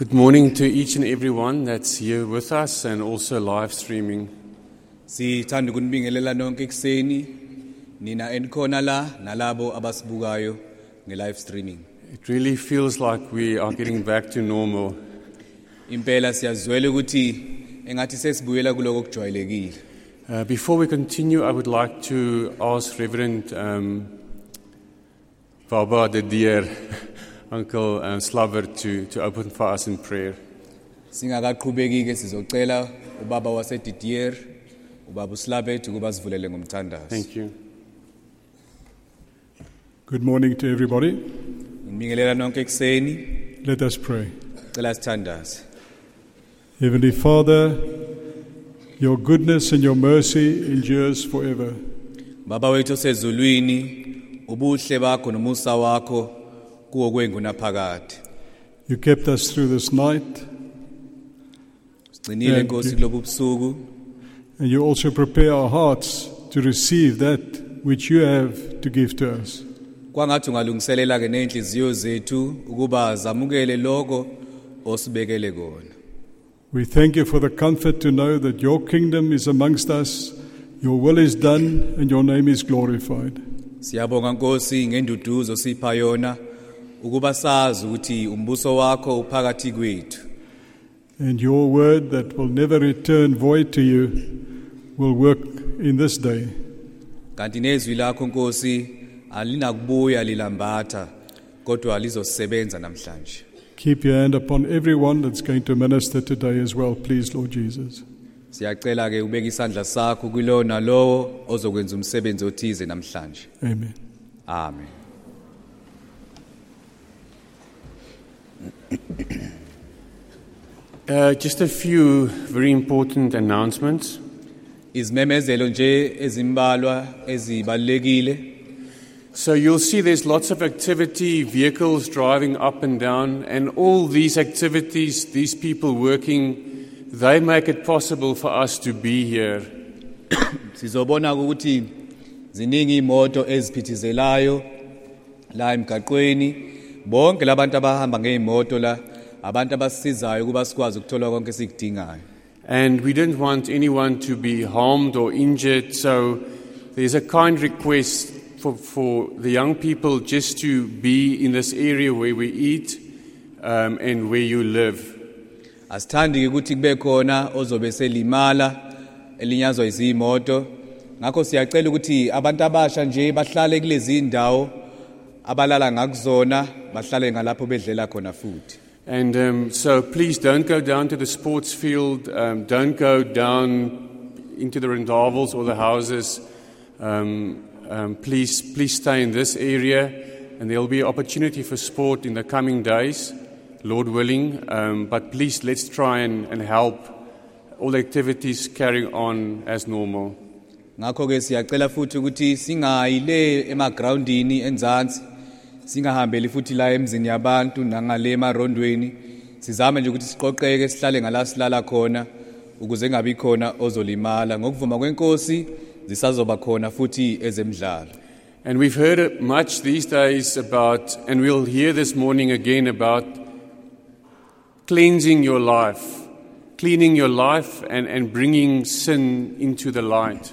Good morning to each and everyone that's here with us and also live streaming. Sithanda ukunibingelela nonke ekseni nina enikhona la nalabo abasibukayo nge-live streaming. It really feels like we are getting back to normal. Impela siyazwela ukuthi engathi sesibuyela kuloko okujwayelekile. Uh, before we continue, I would like to ask Reverend um, Baba de Deer, Uncle uh, Slaver, to, to open for us in prayer. Singakaqhubeki ke sizocela ubaba wasedidier ubaba uSlabet ukuba sivulele ngomthandazo. Thank you. Good morning to everybody. Ngibingelela nonke ekseni Let us pray. cela sithandaze. Heavenly Father, your goodness and your mercy endures forever. Baba wethu osezulwini ubuhle bakho nomusa wakho kuwo. You kept us through this night, Sigcinile Yeah, you- kulobu busuku and you also prepare our hearts to receive that which you have to give to us. kwangathi ungalungiselela ke nenhliziyo zethu ukuba zamukele lokho osibekele kona. We thank you for the comfort to know that your kingdom is amongst us, your will is done, and your name is glorified. Siyabonga Nkosi ngenduduzo sipha yona ukuba sazi ukuthi umbuso wakho uphakathi kwethu. And your word that will never return void to you will work in this day. Kanti nezwi lakho Nkosi alinakubuya lilambatha kodwa lizosebenza namhlanje. Keep your hand upon everyone that's going to minister today as well, please, Lord Jesus. Siyacela ke ubeke isandla sakho nalowo ozokwenza umsebenzi othize namhlanje. Amen. Amen. Uh, just a few very important announcements. Izimemezelo nje ezimbalwa ezibalekile. So you'll see there's lots of activity, vehicles driving up and down, and all these activities, these people working, they make it possible for us to be here. Sizobona ukuthi ziningi imoto eziphithizelayo la emgaqweni bonke labantu abahamba la abantu abasisizayo kuba sikwazi ukuthola konke esikudingayo. And we didn't want anyone to be harmed or injured, so there's a kind request for, for the young people just to be in this area where we eat um, and where you live. Asithandi ukuthi kube khona ozobe selimala elinyazwa izimoto. Ngakho siyacela ukuthi abantu abasha nje bahlale kulezi indawo abalala ngakuzona bahlale ngalapho bedlela khona futhi. And um, so please don't go down to the sports field, um, don't go down into the rondavels or the houses. Um, um, please, please stay in this area, and there will be opportunity for sport in the coming days, Lord willing. Um, but please, let's try and, and help all activities carry on as normal. ngakho ke siyacela futhi ukuthi singayile emagroundini enzansi singahambeli futhi la emzini yabantu nangale emarondweni. Sizame nje ukuthi siqoqeke sihlale ngala silala khona ukuze ngabi khona ozolimala. Ngokuvuma kwenkosi zisazoba khona futhi ezemidlalo. And we've heard much these days about, and we'll hear this morning again about cleansing your life, cleaning your life and, and bringing sin into the light.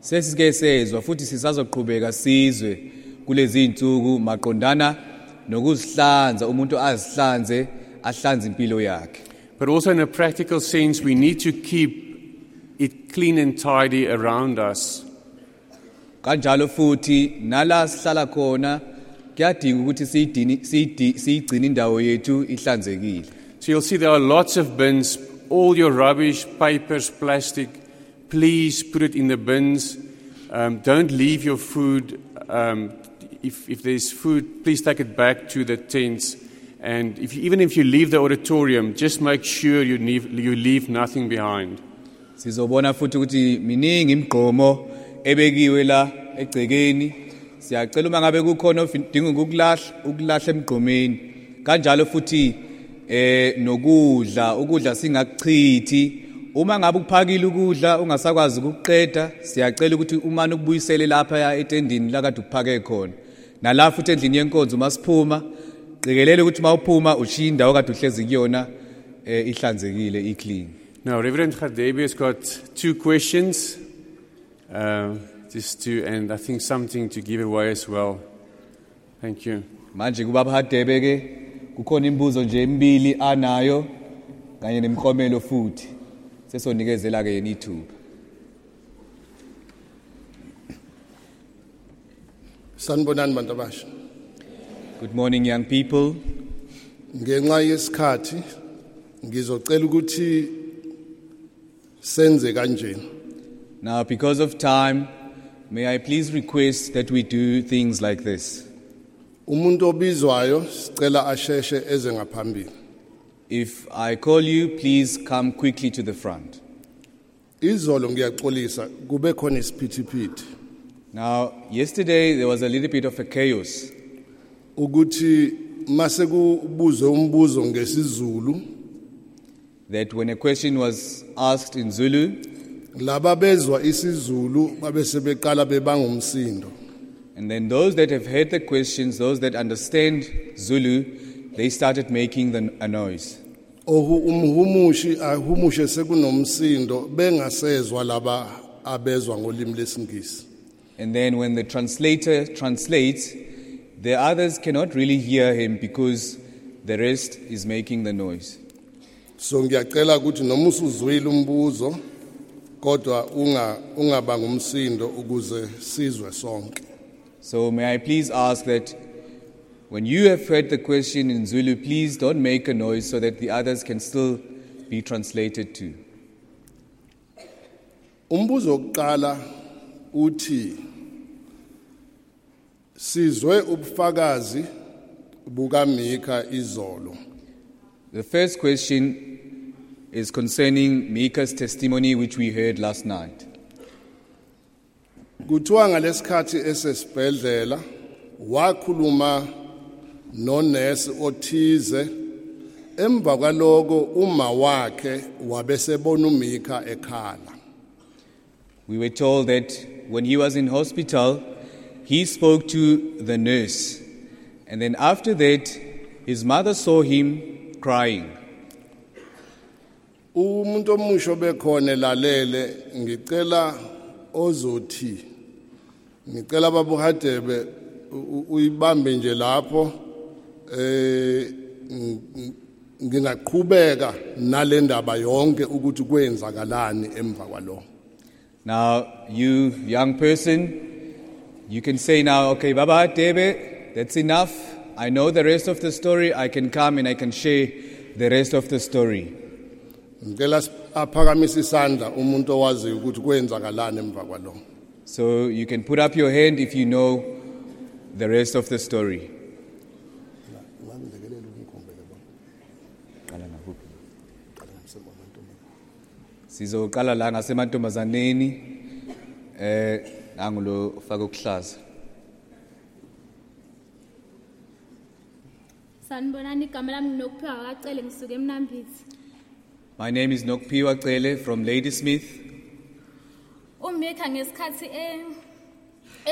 sesike sezwa futhi sisazoqhubeka sizwe kulezi insuku maqondana nokuzihlanza umuntu azihlanze ahlanze impilo yakhe But also, in a practical sense, we need to keep it clean and tidy around us. kanjalo futhi nala sihlala khona kuyadinga ukuthi siyigcine indawo yethu ihlanzekile So you'll see there are lots of bins, all your rubbish, papers, plastic. Please put it in the bins. Um, don't leave your food. Um, if, if there's food, please take it back to the tents. And if, even if you leave the auditorium, just make sure you leave, you leave nothing behind. sizobona futhi ukuthi miningi imigqomo ebekiwe la egcekeni siyacela uma ngabe kukhona odinga ukulahla emgqomeni kanjalo futhi eh nokudla ukudla singakuchithi uma ngabe ukuphakile ukudla ungasakwazi siyacela ukuthi umane ukubuyisele lapha etendini la kade ukuphake khona nala futhi endlini yenkonzo uma siphuma qikelele ukuthi uma uphuma ushiya indawo kade uhlezi kuyona eh, ihlanzekile iclean Now, Reverend Gadebi has got two questions, uh, just to, and I think something to give away as well. Thank you. manje kubaba hadebe ke kukhona imibuzo nje emibili anayo kanye nemklomelo futhi sesonikezela ke yena ithuba Sanibonani bantu abasha. good morning young people Ngenxa yesikhathi ngizocela ukuthi senze kanjeni. now because of time may i please request that we do things like this Umuntu obizwayo sicela asheshe eze ngaphambili. if i call you please come quickly to the front Izolo ngiyaxolisa kube khona isiphithiphithi now yesterday there was a little bit of a chaos ukuthi mase kubuzwe umbuzo ngesizulu that when a question was asked in zulu laba bezwa isizulu babe sebeqala bebangumsindo. And then those that have heard the questions, those that understand Zulu, they started making the, a noise. Ohu umhumushi ahumushe sekunomsindo bengasezwa laba abezwa ngolimi lesingisi. And then when the translator translates, the others cannot really hear him because the rest is making the noise. So ngiyacela ukuthi noma usuzwile umbuzo kodwa unga ungabanga umsindo ukuze sizwe sonke. So may I please ask that when you have heard the question in Zulu, please don't make a noise so that the others can still be translated to. Umbuzo wokuqala uthi sizwe ubufakazi bukaMika izolo. The first question is concerning Mika's testimony, which we heard last night. Kuthiwa ngalesikhathi esesibhedlela wakhuluma nonesi othize emva kwaloko uma wakhe wabesebona uMika ekhala. We were told that when he was in hospital, he spoke to the nurse. And then after that, his mother saw him crying. Umuntu omusho bekhona lalele ngicela ozothi ngicela uyibambe nje lapho eh ng- ng- ngingaqhubeka yonke ukuthi kwenzakalani emva Now, you young person, you can say now, okay, Baba Debe, that's enough. I know the rest of the story. I can come and I can share the rest of the story. ngicela sip- aphakamise isandla umuntu owaziyo ukuthi kwenzakalani emva kwalokho So you can put up your hand if you know the rest of the story. Sizoqala la ngasemantombazaneni eh nangulo ufaka ukuhlaza. Sanibonani igama lami nginokuphiwa akacele ngisuke emnambithi. My name is Nokpiwa Cele from Ladysmith. Umika ngesikhathi e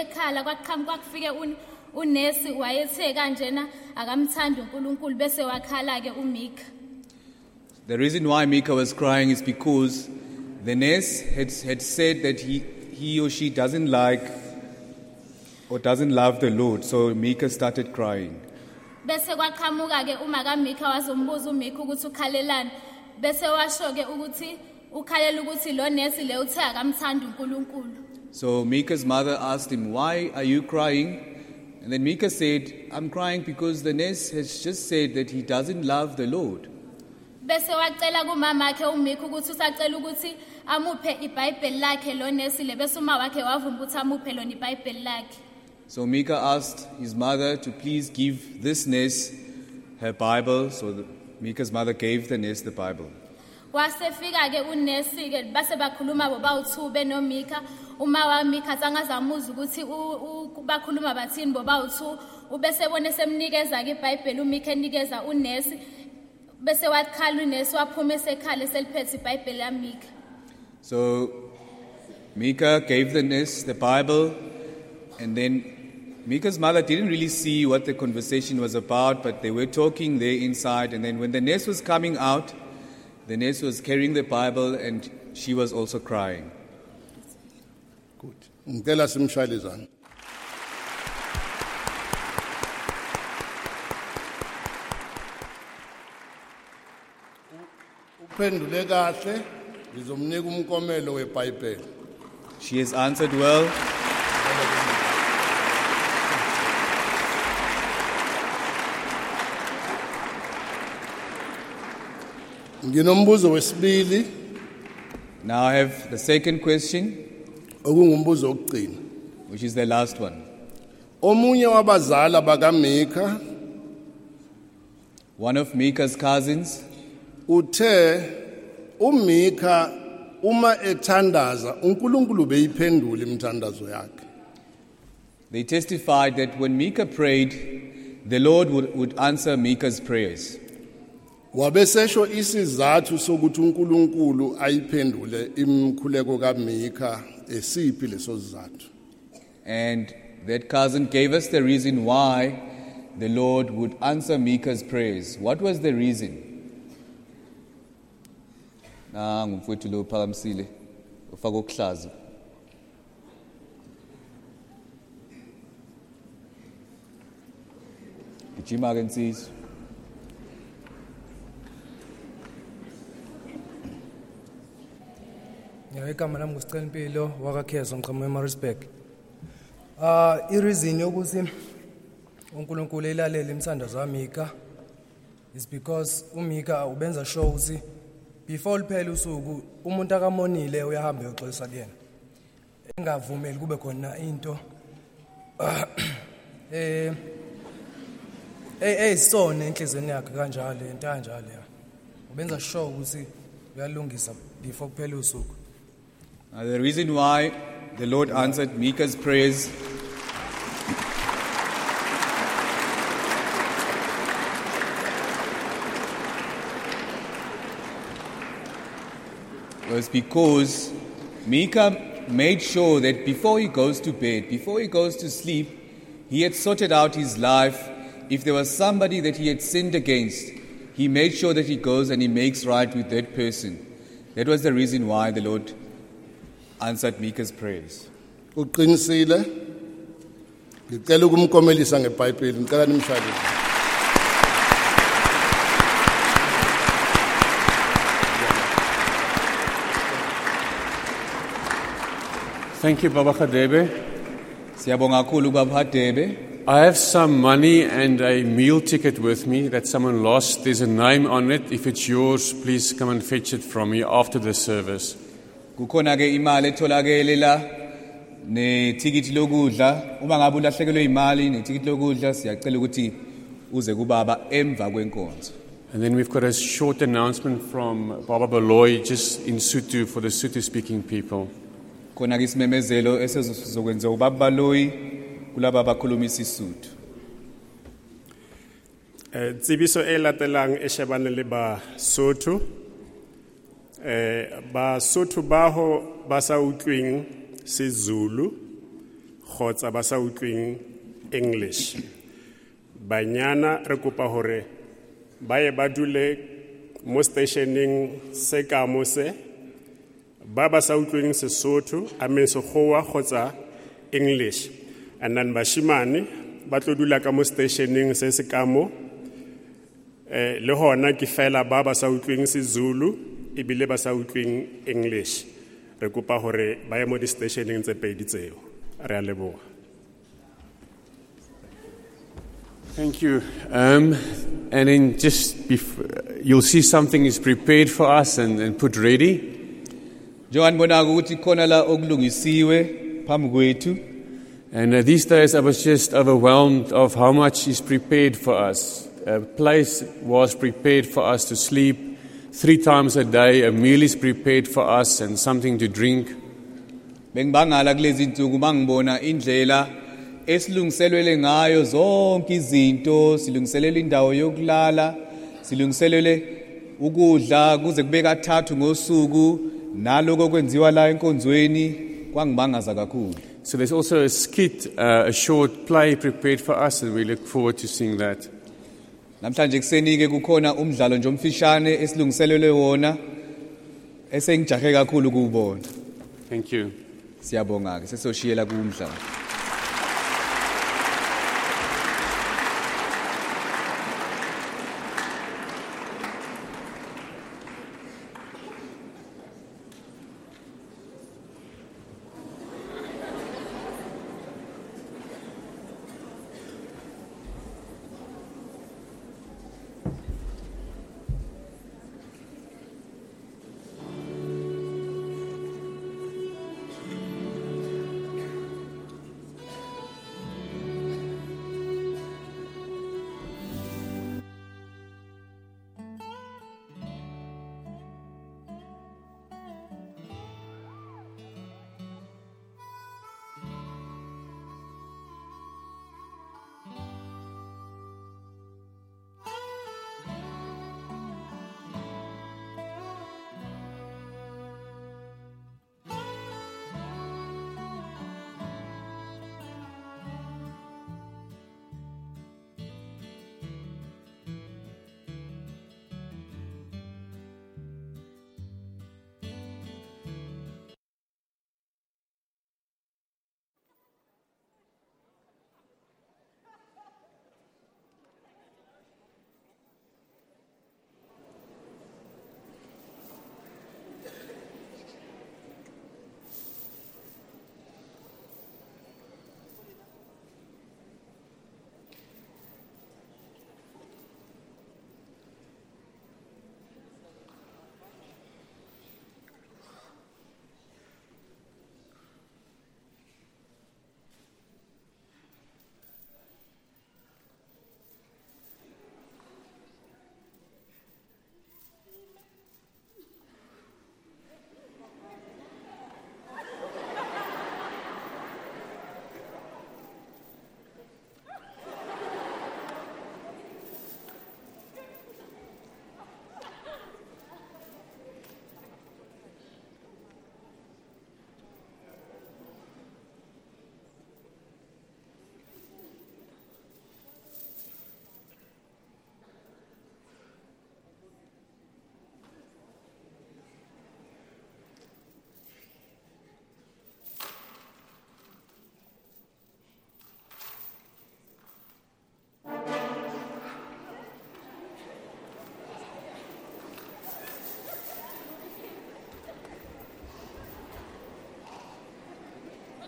ekhala kwaqhamuka kwakufike un- unesi wayethe kanjena akamthandi uNkulunkulu bese wakhala ke uMika. The reason why Mika was crying is because the nurse had, had said that he, he or she doesn't like or doesn't love the Lord. So Mika started crying. Bese kwaqhamuka ke uma kaMika wazombuza uMika ukuthi ukhalelani. Bese washo ke ukuthi ukhalela ukuthi lo nesi le uthe akamthandi uNkulunkulu. So Mika's mother asked him, Why are you crying? And then Mika said, I'm crying because the nurse has just said that he doesn't love the Lord. Bese wacela kumama wakhe uMika ukuthi usacela ukuthi amuphe iBhayibheli lakhe lo nesi le bese uma wakhe wavuma ukuthi amuphe lona iBhayibheli lakhe. So Mika asked his mother to please give this nurse her Bible. So the, Mika's mother gave the nurse the Bible. wasefika ke unesi ke base bakhuluma bobawu2 benomika uma wamika sangazamuza ukuthi u- u- bakhuluma bathini bobawu2 ubese bone semnikeza ke iBhayibheli umika enikeza unesi bese wakhala unesi waphuma esekhala seliphethe iBhayibheli yamika So Mika gave the nurse the Bible, and then Mika's mother didn't really see what the conversation was about, but they were talking there inside. And then when the nurse was coming out, The nurse was carrying the Bible and she was also crying. good ngicela simshayele uphendule kahle ngizomnika umkomelo weBhayibheli She has answered well. nginombuzo wesibili Now I have the second question, okungumbuzo wokugcina which is the last one. omunye wabazala bakaMika One of Mika's cousins uthe uMika uma ethandaza uNkulunkulu beyiphendula imithandazo yakhe They testified that when Mika prayed, the Lord would, would answer Mika's prayers. wabesesho isizathu sokuthi uNkulunkulu ayiphendule imkhuleko kaMika esiphi leso sizathu And that cousin gave us the reason why the Lord would answer Mika's prayers. What was the reason? Nangu mfowethu lo phakamisile ufaka okuhlaza. Gijima ke nsizwa. Ya igama lami ngusicela impilo wakakhezo ngiqhamuka eMaritzburg. Ah ireason yokuthi uNkulunkulu elalele imthandazo kaMika is because uMika ubenza sure ukuthi before liphela usuku umuntu akamonile uyahamba uyoxolisa kuyena. Engavumeli kube khona into eh eyisona enhlizweni yakhe kanjalo into kanjalo ya. Ubenza sure ukuthi uyalungisa before kuphela usuku. Now, the reason why the Lord answered Mika's prayers was because Mika made sure that before he goes to bed, before he goes to sleep, he had sorted out his life. If there was somebody that he had sinned against, he made sure that he goes and he makes right with that person. That was the reason why the Lord answered Mika's prayers. Thank you, Baba Khadebe. Siyabonga kakhulu kubaba Hadebe. I have some money and a meal ticket with me that someone lost. There's a name on it. If it's yours, please come and fetch it from me after the service. Kukhona ke imali etholakele la nethikithi lokudla. Uma ngabe ulahlekelwe imali nethikithi lokudla siyacela ukuthi uze kubaba emva kwenkonzo. And then we've got a short announcement from Baba Baloy, just in Sotho, for the Sotho speaking people. Khona ke isimemezelo esizokwenziwa ubaba kulaba abakhuluma isisuthu. Eh tsibiso e latelang e shebane le Basotho. Eh Basotho ba ho ba sa utlweng seZulu kgotsa ba sa utlweng English. Banyana re kopa hore ba ye ba dule mo stationeng se ka mo se ba ba sa utlwing Sesotho a me sekgowa kgotsa English. And then bashimane ba tlo dula ka mo stationeng se se ka mo eh le hona ke fela ba ba sa utlwing seZulu ebile ba sa utlwing English re kopa hore ba ye mo di stationeng tse pedi tseo re a leboga Thank you. Um, and then just bef- you'll see something is prepared for us and, and put ready. Njenganibona ukuthi khona la okulungisiwe phambi kwethu. And uh, these days I was just overwhelmed of how much is prepared for us. A place was prepared for us to sleep three times a day. A meal is prepared for us and something to drink. Bengibangala kulezi insuku mangibona indlela esilungiselwele ngayo zonke izinto, silungiselela indawo yokulala, silungiselele ukudla kuze kube kathathu ngosuku naloko kwenziwa la enkonzweni kwangibangaza kakhulu So there's also a skit, uh, a short play prepared for us, and we look forward to seeing that. namhlanje kuseni ke kukhona umdlalo nje omfishane esilungiselelwe wona esengijahe kakhulu kuwubona Thank you. siyabonga ke sesoshiyela kumdlalo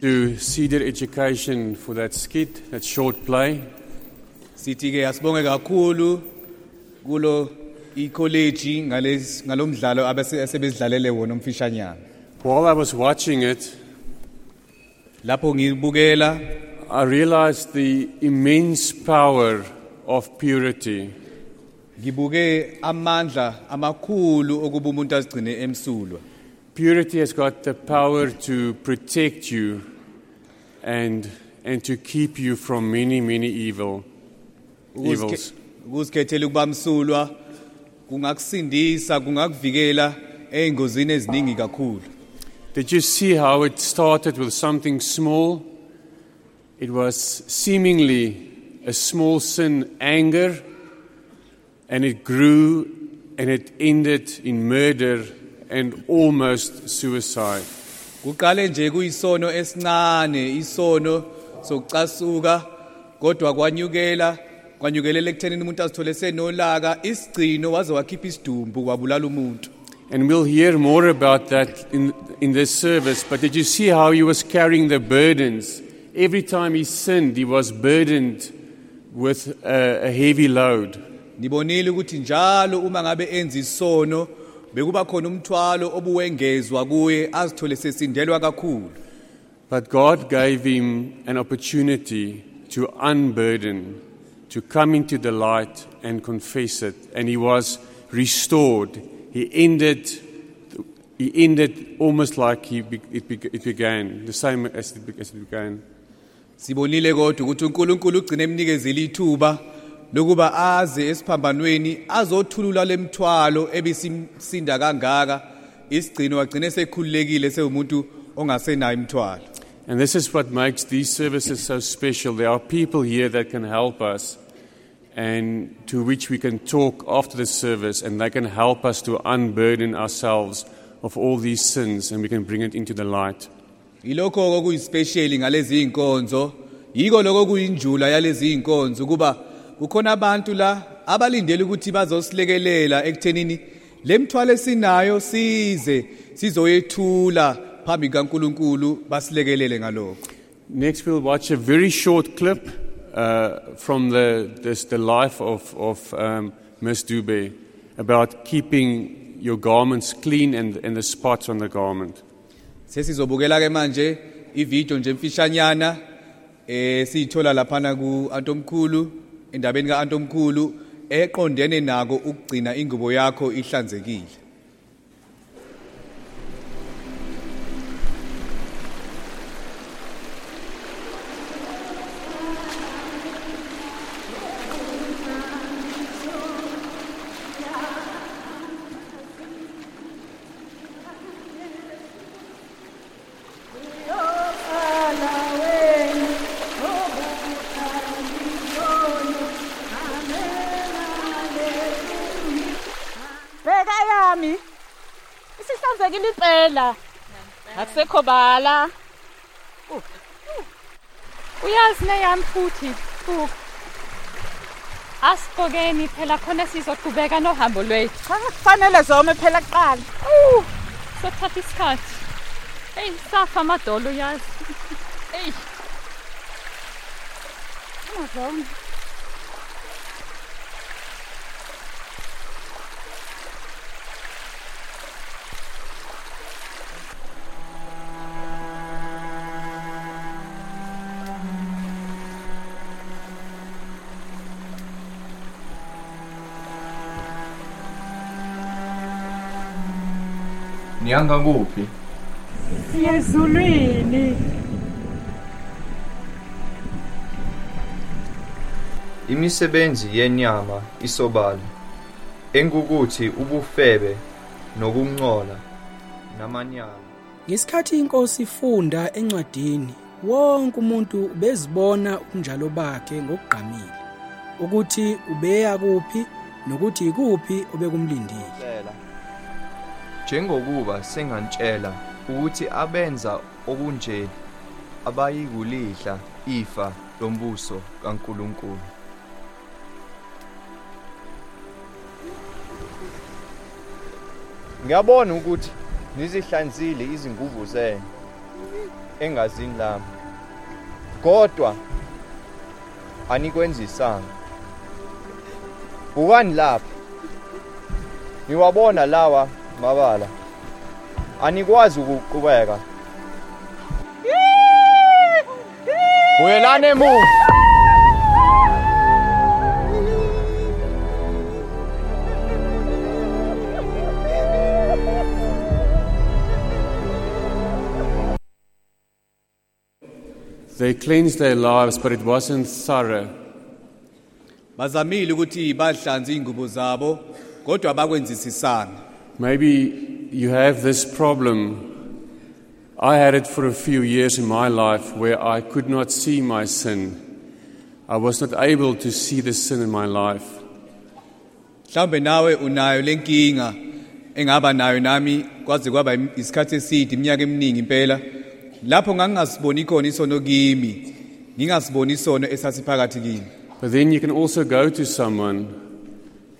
to Cedar Education for that skit, that short play. sithi ke asibonge kakhulu kulo ngales ngalomdlalo wona umfishanyana While I was watching it, lapho ngibukela I realized the immense power of purity. ngibuke amandla amakhulu okuba umuntu azigcine emsulwa Purity has got the power to protect you and, and to keep you from many, many evil, evils. Ukuzikhethela ukuba msulwa kungakusindisa kungakuvikela ey'ngozini eziningi kakhulu Did you see how it started with something small? It was seemingly a small sin, anger, and it grew and it ended in murder and almost suicide. kuqale nje kuyisono esincane isono sokucasuka kodwa kwanyukela kwanyukelela ekuthenini umuntu azithole senolaka isigcino waze wakhipha isidumbu kwabulala umuntu And we'll hear more about that in, in this service. But did you see how he was carrying the burdens? Every time he sinned, he was burdened with a, a heavy load. nibonile ukuthi njalo uma ngabe enza isono bekuba khona umthwalo obuwengezwa kuye azithole sesindelwa kakhulu But God gave him an opportunity to unburden, to come into the light and confess it. And he was restored. He ended, he ended almost like he, it, it began, the same as it, as it began. sibonile kodwa ukuthi uNkulunkulu ugcina emnikezile ithuba lokuba aze esiphambanweni azothulula lemthwalo ebisimsinda kangaka isigcino sekhululekile sewumuntu ongasenayo imthwalo And this is what makes these services so special. There are people here that can help us and to which we can talk after the service and they can help us to unburden ourselves of all these sins and we can bring it into the light. yilokho okuyispecial ngalezi inkonzo yiko lokho kuyinjula yalezi inkonzo kuba kukhona abantu la abalindele ukuthi bazosilekelela ekuthenini lemthwalo esinayo size sizoyethula phambi kaNkuluNkulu basilekelele ngalokho Next, we'll watch a very short clip uh, from the, this, the life of, of um, Miss Dube about keeping your garments clean and, and the spots on the garment. sesizobukela ke manje ivideo nje emfishanyana eh siyithola laphana ku Antomkhulu endabeni kaAntomkhulu eqondene nako ukugcina ingubo yakho ihlanzekile. Isihlanzekile impela akusekho bala Uh, uh. uyazi neyami futhi? Uh. asigqokeni phela khona sizoqhubeka nohambo lwethu. Kufanele zome phela kuqala. Uh, sothatha isikhathi. Eyi safa amadolo uyazi eyi ungazoma Niyanga kuphi? siyezulwini Imisebenzi yenyama isobala. Engukuthi ubufebe nokungcola namanyala. Ngesikhathi inkosi ifunda encwadini wonke umuntu bezibona unjalo bakhe ngokugqamile ukuthi ubeya kuphi nokuthi ikuphi obekumlindile. Njengokuba sengantshela ukuthi abenza okunje abayikulihla ifa lombuso kaNkuluNkulu. Ngiyabona ukuthi nizihlanzile izinguvu zenu. engazini lami kodwa anikwenzisanga bukani lapha ngiwabona lawa mabala. Anikwazi ukuqhubeka. Buyelani emuva. They cleansed their lives, but it wasn't thorough. bazamile ukuthi bahlanze ingubo zabo kodwa bakwenzisisanga Maybe you have this problem. I had it for a few years in my life where I could not see my sin. I was not able to see the sin in my life. mhlawumbe nawe unayo lenkinga engaba nayo nami kwaze kwaba isikhathi eside iminyaka eminingi impela lapho ngangingasiboni khona isono kimi ngingasiboni isono esasiphakathi kimi But then you can also go to someone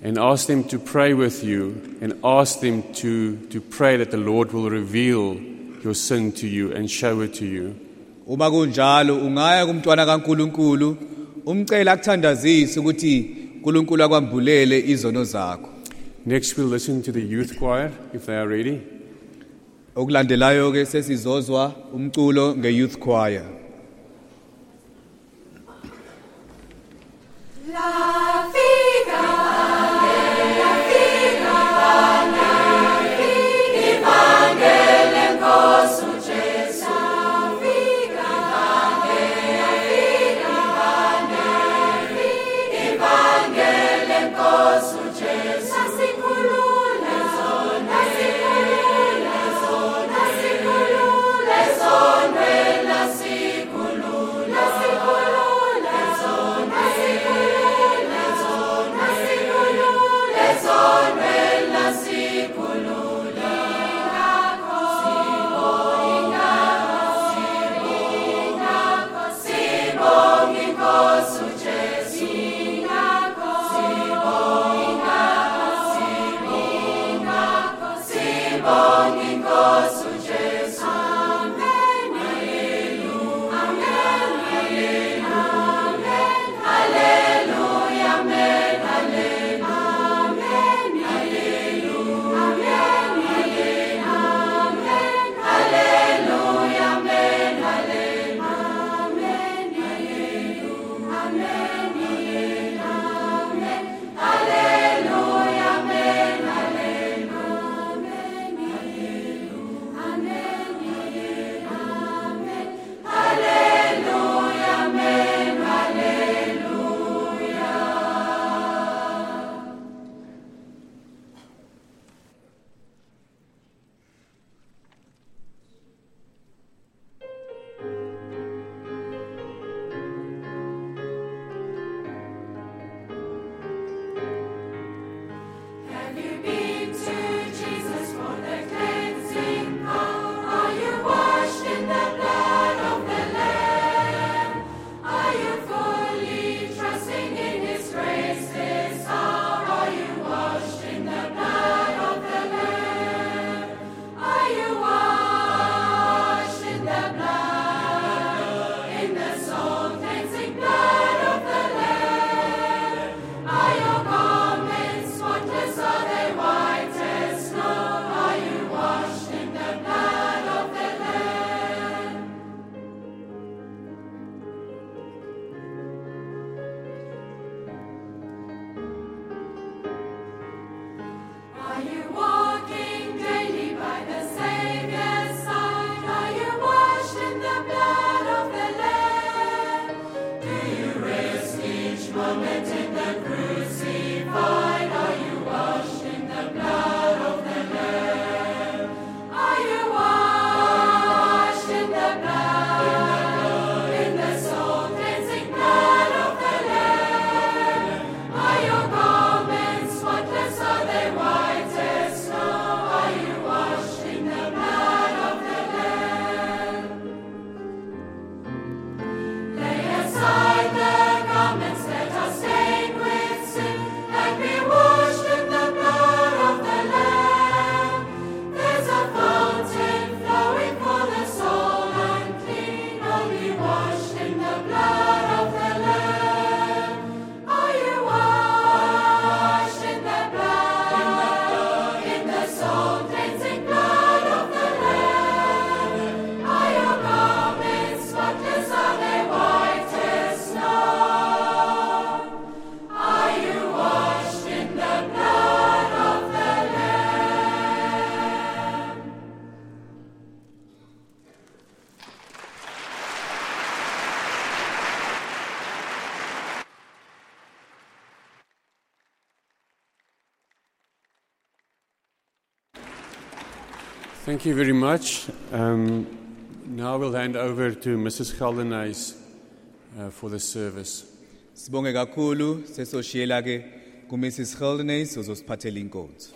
and ask them to pray with you and ask them to, to pray that the Lord will reveal your sin to you and show it to you. uma kunjalo ungaya kumntwana kaNkuluNkulu umcela akuthandazise ukuthi uNkulunkulu akwambulele izono zakho Next, we'll listen to the youth choir if they are ready. okulandelayo ke sesizozwa umculo nge-youth choir Thank you very much. Um, now we'll hand over to Mrs. Geldenhuys uh, for the service. Sibonge kakhulu sesoshiyela ke ku Mrs. Geldenhuys uzosiphathela inkonzo.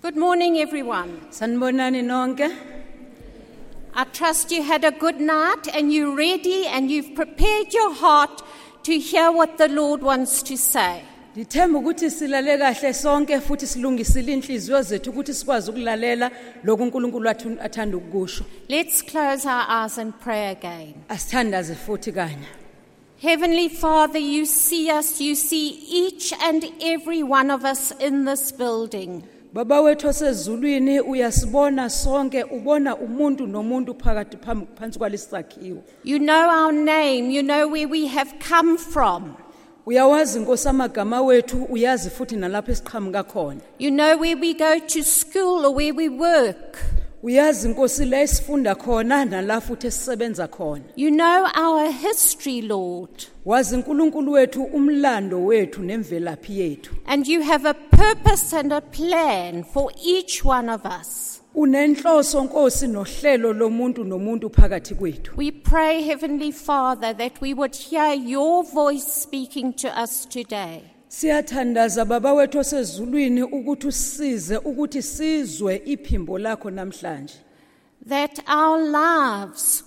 Good morning, everyone. Sanibonani nonke. I trust you had a good night and you're ready and you've prepared your heart to hear what the Lord wants to say. Ngithemba ukuthi silale kahle sonke futhi silungisile inhliziyo zethu ukuthi sikwazi ukulalela lokhu uNkulunkulu wathu athanda ukukusho. Let's close our eyes and pray again. Asithandaze futhi kanye. Heavenly Father, you see us, you see each and every one of us in this building. Baba wethu osezulwini uyasibona sonke ubona umuntu nomuntu phakathi phansi kwalesakhiwo. You know our name, you know where we have come from. Uyawazi Nkosi amagama wethu uyazi futhi nalapho esiqhamuka khona. You know where we go to school or where we work. Uyazi Nkosi la esifunda khona nala futhi esisebenza khona. You know our history, Lord. Wazi uNkulunkulu wethu umlando wethu nemvelaphi yethu. And you have a purpose and a plan for each one of us. Unenhloso Nkosi nohlelo lomuntu nomuntu phakathi kwethu. We pray, Heavenly Father, that we would hear your voice speaking to us today. Siyathandaza baba wethu osezulwini ukuthi usize ukuthi sizwe iphimbo lakho namhlanje. That our lives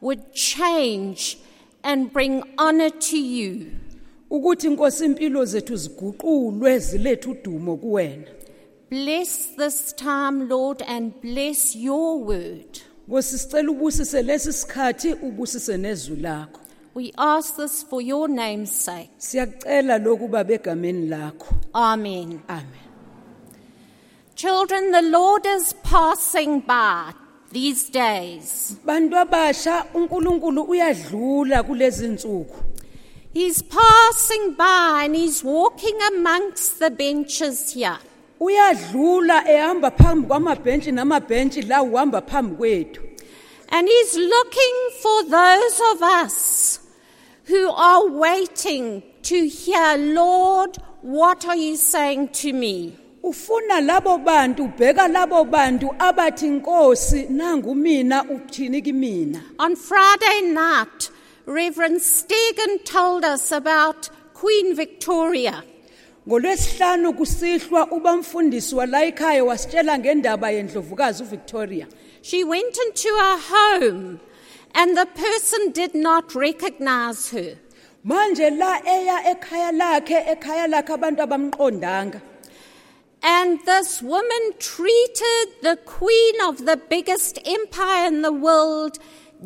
would change and bring honor to you. Ukuthi impilo zethu ziguqulwe zilethe udumo kuwena. Bless this time, Lord, and bless your word. Nkosi ubusise lesi sikhathi ubusise nezwi lakho. We ask this for your name's sake. Siyakucela lokhu babegameni lakho. Amen. Amen. Children, the Lord is passing by these days. Bantu abasha uNkulunkulu uyadlula kulezi insuku. He's passing by and he's walking amongst the benches here. Uyadlula ehamba phambi kwamabhentshi namabhentshi la uhamba phambi kwethu. And he's looking for those of us who are waiting to hear, Lord, what are you saying to me? Ufuna labo bantu ubheka labo bantu abathi Nkosi nangu mina uthini kimina. On Friday night, Reverend Stegen told us about Queen Victoria. Ngolwesihlanu kusihlwa ubamfundisi wala ekhaya wasitshela ngendaba yendlovukazi uVictoria She went into her home and the person did not recognize her. manje la eya ekhaya lakhe ekhaya lakhe abantu abamqondanga And this woman treated the queen of the biggest empire in the world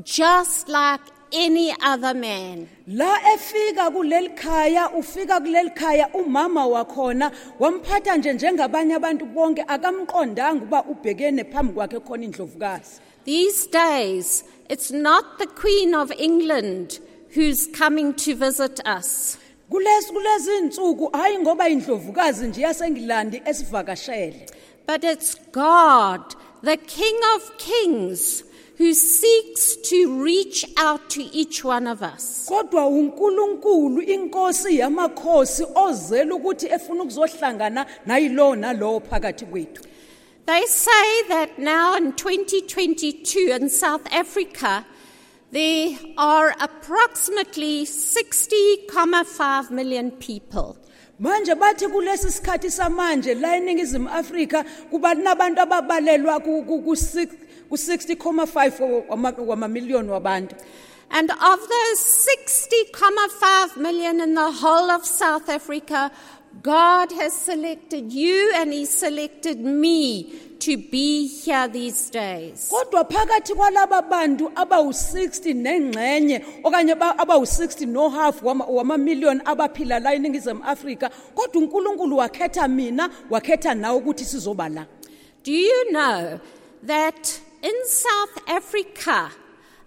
just like any other man. la efika kuleli khaya ufika kuleli khaya umama wakhona wamphatha nje njengabanye abantu bonke akamqondanga uba ubhekene phambi kwakhe khona indlovukazi These days, it's not the Queen of England who's coming to visit us. kulezi kulezi insuku hayi ngoba indlovukazi nje yaseNgilandi esivakashele But it's God, the King of Kings, who seeks to reach out to each one of us. kodwa uNkulunkulu inkosi yamakhosi ozela ukuthi efuna ukuzohlangana nalowo phakathi kwethu They say that now in 2022 in South Africa, there are approximately 60,5 million people. manje bathi kulesi sikhathi samanje la eningizimu Afrika kuba nabantu ababalelwa ku ku- ku six- ku 60.5 wama- wamamiliyoni wabantu And of those 60.5 million in the whole of South Africa, God has selected you and He selected me to be here these days. kodwa phakathi kwalaba bantu abawu-60 nengxenye okanye abawu-60 nohalf wamamiliyoni abaphila la eningizimu afrika kodwa unkulunkulu wakhetha mina wakhetha nawe ukuthi sizoba la Do you know that in South Africa,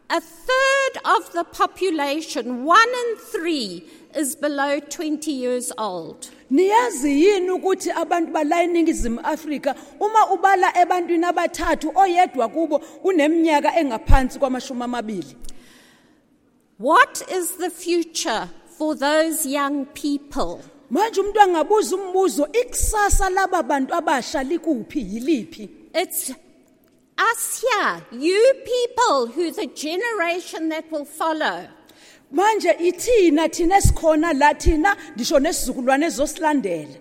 a third of the population, one in three, is below 20 years old? niyazi yini ukuthi abantu bala eningizimu afrika uma ubala ebantwini abathathu oyedwa kubo uneminyaka engaphansi kwamashumi amabili What is the future for those young people? manje umuntu angabuza umbuzo ikusasa laba bantu abasha likuphi yiliphi It's us here, you people, who the generation that will follow. manje ithina thina esikhona la thina ndisho nesizukulwane ezosilandela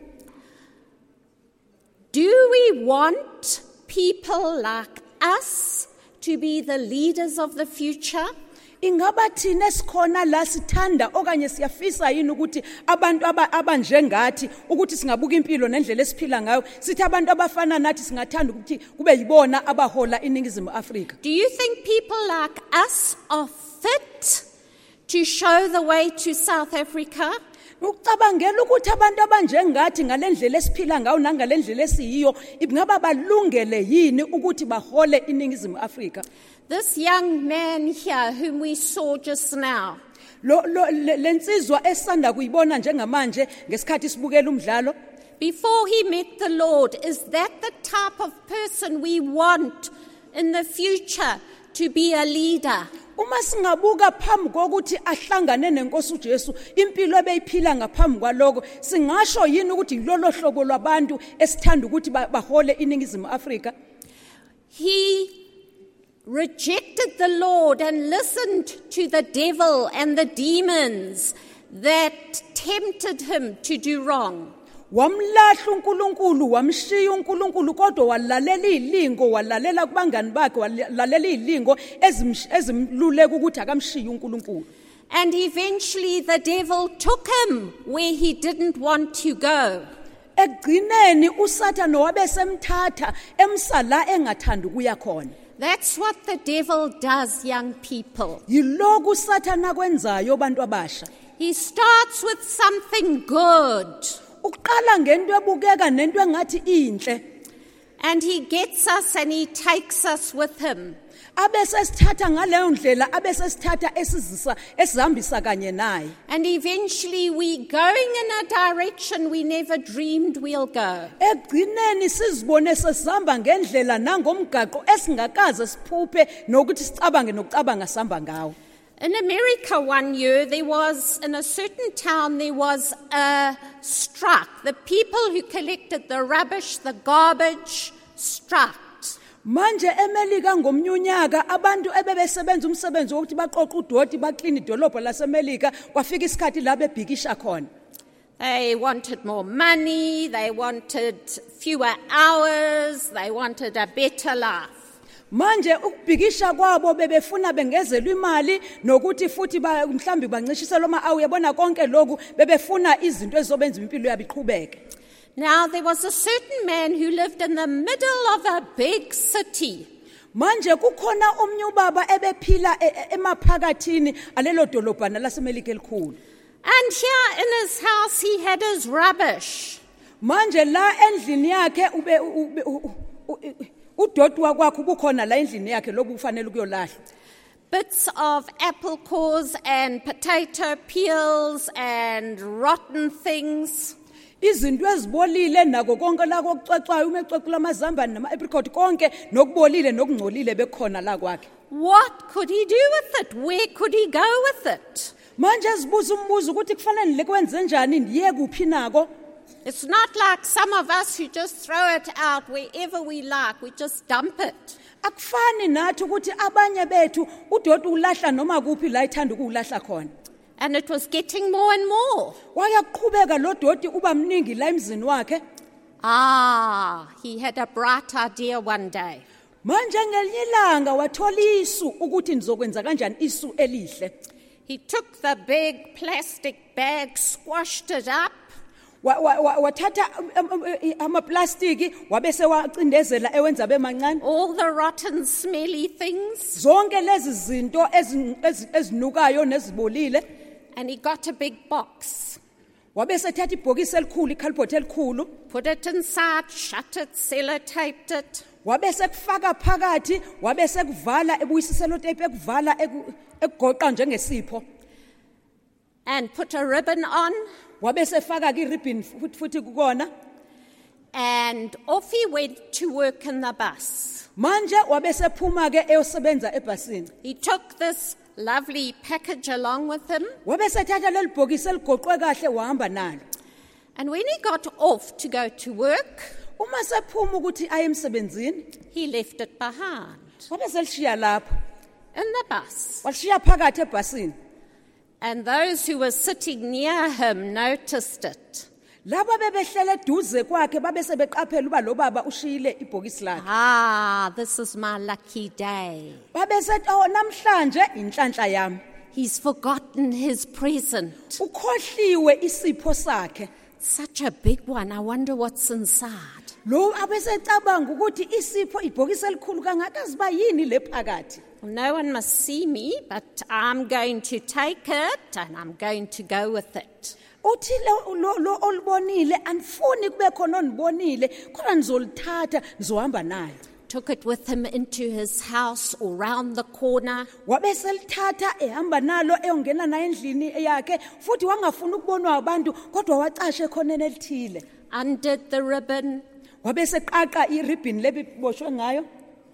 Do we want people like us to be the leaders of the future? Ingaba thina esikhona la sithanda okanye siyafisa yini ukuthi abantu aba- abanjengathi ukuthi singabuka impilo nendlela esiphila ngayo? Sithi abantu abafana nathi singathanda ukuthi kube yibona abahola iningizimu afrika. Do you think people like us are fit to show the way to South Africa? ukuthi abantu abanjengathi ngale ndlela esiphila ngayo nangale ndlela esiyiyo ingaba balungele yini ukuthi bahole iningizimu afrika This young man here, whom we saw just now, lo lo- le- lensizwa esanda kuyibona njengamanje ngesikhathi sibukela umdlalo. Before he met the Lord, is that the type of person we want in the future to be a leader? uma singabuka phambi kokuthi ahlangane nenkosi uJesu impilo ebeyiphila ngaphambi kwaloko singasho yini ukuthi yilolo hlobo lwabantu esithanda ukuthi ba- bahole iningizimu Afrika? He rejected the Lord and listened to the devil and the demons that tempted him to do wrong. wamlahla uNkulunkulu wamshiya uNkulunkulu kodwa walalela ilingo walalela kubangani bakhe walalela ezimsh- ezimluleka ukuthi akamshiye uNkulunkulu And eventually the devil took him where he didn't want to go. ekugcineni uSathane wabesemthatha emsa la engathanda ukuya khona That's what the devil does, young people. yiloku uSathane akwenzayo abantu abasha He starts with something good uqala ngento ebukeka nento engathi inhle and he gets us and he takes us with him. Abese sithatha ngaleyo ndlela abese sithatha esizisa esihambisa kanye naye And eventually we're going in a direction we never dreamed we'll go. ekugcineni sizibone sesihamba ngendlela nangomgaqo esingakaze siphuphe nokuthi sicabange nokucabanga sihamba ngawo In America one year, there was, in a certain town, there was a strike. The people who collected the rubbish, the garbage, struck. Manje emelika ngomnye unyaka abantu ebebesebenza umsebenzi wokuthi baqoqa udoti baklini idolobho lasemelika kwafika isikhathi la bebhikisha khona They wanted more money, they wanted fewer hours, they wanted a better life. manje ukubhikisha kwabo bebefuna bengezelwe imali nokuthi futhi mhlawumbi bancishiselwe ama-awu yabona konke lokhu bebefuna izinto ezizobenza impilo yabo iqhubeke Now, there was a certain man who lived in the middle of a big city. manje kukhona omnye ubaba ebephila e- e- emaphakathini alelo dolobhana lasemelika elikhulu And here in his house, he had his rubbish. manje la endlini yakhe ube ube- u- u- u- udoti wakwakho kukhona la endlini yakhe lobu kufanele ukuyolahlwa Bits of apple cores and potato peels and rotten things. Izinto ezibolile nako konke la kokucwecwayo uma ecwecula amazambane nama-apricot konke nokubolile nokungcolile bekhona la kwakhe What could he do with it? Where could he go with it? manje zibuza umbuzo ukuthi kufanele lekwenze njani ndiye kuphi nako It's not like some of us who just throw it out wherever we like, we just dump it. akufani nathi ukuthi abanye bethu udoti ulahla noma kuphi la ithanda ukuwulahla khona And it was getting more and more. waya lo doti uba mningi la emzini wakhe. Ah, he had a bright idea one day. manje ngelinye ilanga wathola isu ukuthi ndizokwenza kanjani isu elihle. He took the big plastic bag, squashed it up, Wa- wa- wa- wathatha um, um, um, amaplastiki wabese wacindezela ewenza bemancane all the rotten, smelly things, zonke lezi zinto ezi- ezi- ezinukayo nezibolile and he got a big box. wabese ibhokisi elikhulu ikhalibhothi elikhulu. Put it inside, shut it, sellotaped it, wabese kufaka phakathi wabese kuvala ebuyisisela ekuvala eku- ekugoqa njengesipho. And put a ribbon on, wabese efaka futhi futhi kukona. And off he went to work in the bus. manje wabese ephuma ke eyosebenza ebhasini. He took this lovely package along with him, wabese leli bhokisi eligoqwe kahle wahamba nalo And when he got off to go to work, uma sephuma ukuthi aye emsebenzini he left it behind wabe selishiya lapho in the bus. walishiya phakathi ebhasini And those who were sitting near him noticed it. Laba bebehlele eduze kwakhe uba lo baba ushiyile ibhokisi lakhe Ah, this is my lucky day. oh namhlanje inhlanhla yami He's forgotten his present. ukhohliwe isipho sakhe Such a big one. I wonder what's inside. lo abesecabanga ukuthi isipho ibhokisi elikhulu kangaka ziba yini le phakathi no one must see me, but I'm going to take it and I'm going to go with it. Uthi lo olibonile andifuni kube khona nizolithatha nizohamba nayo Took it with him into his house or round the corner. wabe selithatha ehamba nalo eyongena naye endlini yakhe futhi wangafuni ukubonwa abantu kodwa wacashe ekhoneni elithile. Undid the ribbon, wabe seqaqa iribhini lebiboshwe ngayo.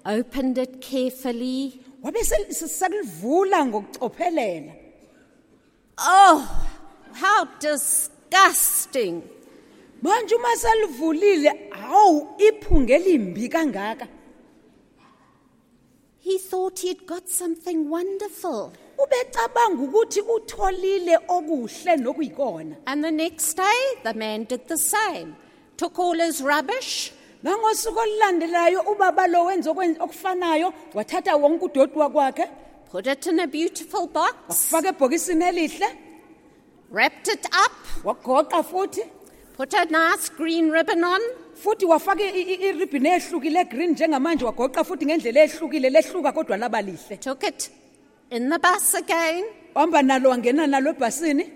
Opened it carefully. wabe sel- sekulivula ngokucophelela. Oh, how disgusting. manje uma selivulile hawu iphunga elimbi kangaka He thought he'd got something wonderful. ubecabanga ukuthi utholile okuhle nokuyikona And the next day, the man did the same. Took all his rubbish, nangosuku olulandelayo ubaba lo wenza okwen- okufanayo wathatha wonke udodwa kwakhe put it in a beautiful box, wafaka ebhokisini elihle wrapped it up, wagoqa futhi. Put a nice green ribbon on, futhi i- iribhini ehlukile egreen njengamanje wagoqa futhi ngendlela ehlukile lehluka kodwa laba lihle. Took it in the bus again, wahamba nalo wangena nalo ebhasini.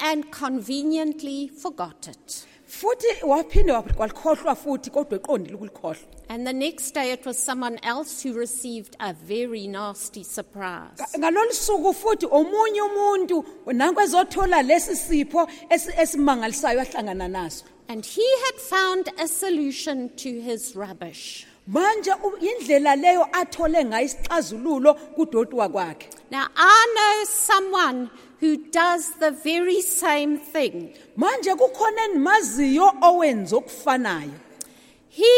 And conveniently forgot it. Futhi waphinde walikhohlwa futhi kodwa eqondile ukulikhohlwa And the next day, it was someone else who received a very nasty surprise. Ka- ngalolu suku futhi omunye umuntu nanku ezothola lesi sipho esi- esimangalisayo ahlangana naso And he had found a solution to his rubbish. manje u- indlela leyo athole ngayo isixazululo kudodwa kwakhe Now, I know someone who does the very same thing. manje kukhona endimaziyo owenza okufanayo He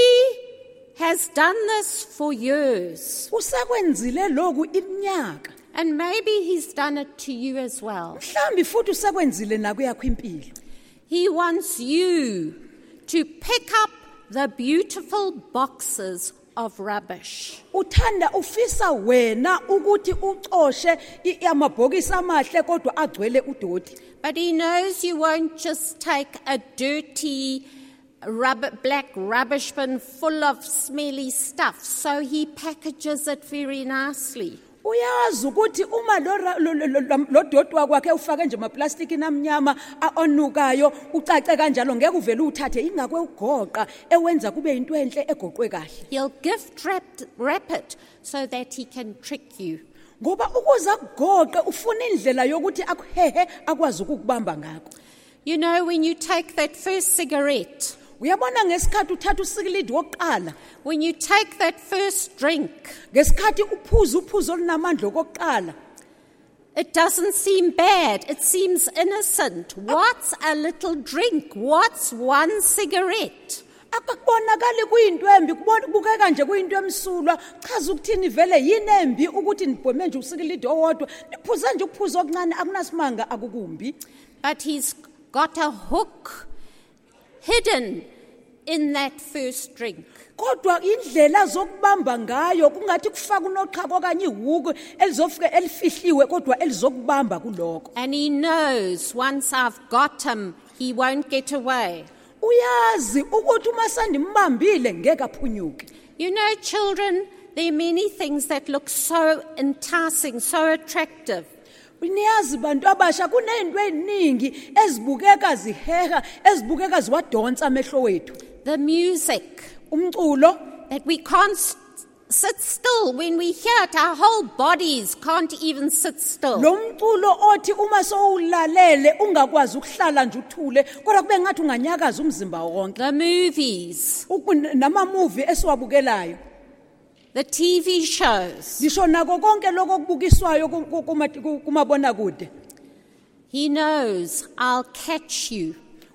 has done this for years, usekwenzile lokhu iminyaka and maybe he's done it to you as well. mhlawumbi futhi usekwenzile nakuyakho impilo He wants you to pick up the beautiful boxes of rubbish. uthanda ufisa wena ukuthi ucoshe i- amabhokisi amahle kodwa agcwele udoti But he knows you won't just take a dirty rubber, black rubbish bin full of smelly stuff, so he packages it very nicely. Uyazi ukuthi uma kwakhe ufake nje amnyama onukayo ucace kanjalo ngeke uvele uthathe ingakwe ugoqa ewenza kube yinto enhle egoqwe kahle He'll gift wrap it so that he can trick you. ngoba ukuze akugoqe ufuna indlela yokuthi akuhehe akwazi ukukubamba ngakho You know, when you take that first cigarette, uyabona ngesikhathi uthatha usikilidi wokuqala when you take that first drink, ngesikhathi uphuza uphuzo olunamandla okokuqala it doesn't seem bad. It seems innocent. What's a little drink? What's one cigarette? akakubonakali kuyinto embi kubona- kubukeka nje kuyinto emsulwa chaza ukuthini vele yini embi ukuthi nibhome nje usikilidi owodwa niphuze nje ukuphuza okuncane akunasimanga akukumbi But he's got a hook hidden in that first drink. kodwa indlela zokubamba ngayo kungathi kufaka unoqhaka okanye ihuku elizofika elifihliwe kodwa elizokubamba kuloko And he knows once I've got him, he won't get away. uyazi ukuthi uma sendimbambile ngeke aphunyuke You know, children, there are many things that look so enticing, so attractive. Niyazi bantu abasha kuney'nto ey'ningi ezibukeka ziheha ezibukeka ziwadonsa amehlo wethu. The music. Umculo. That we can't sit still when we hear it, our whole bodies can't even sit still. lo mculo othi uma sowulalele ungakwazi ukuhlala nje uthule kodwa kube ngathi unganyakaza umzimba wonke. The movies, namamuvi esiwabukelayo the TV shows. ngisho nako konke lokho okubukiswayo ku- ku- kuma- ku- kumabonakude He knows I'll catch you.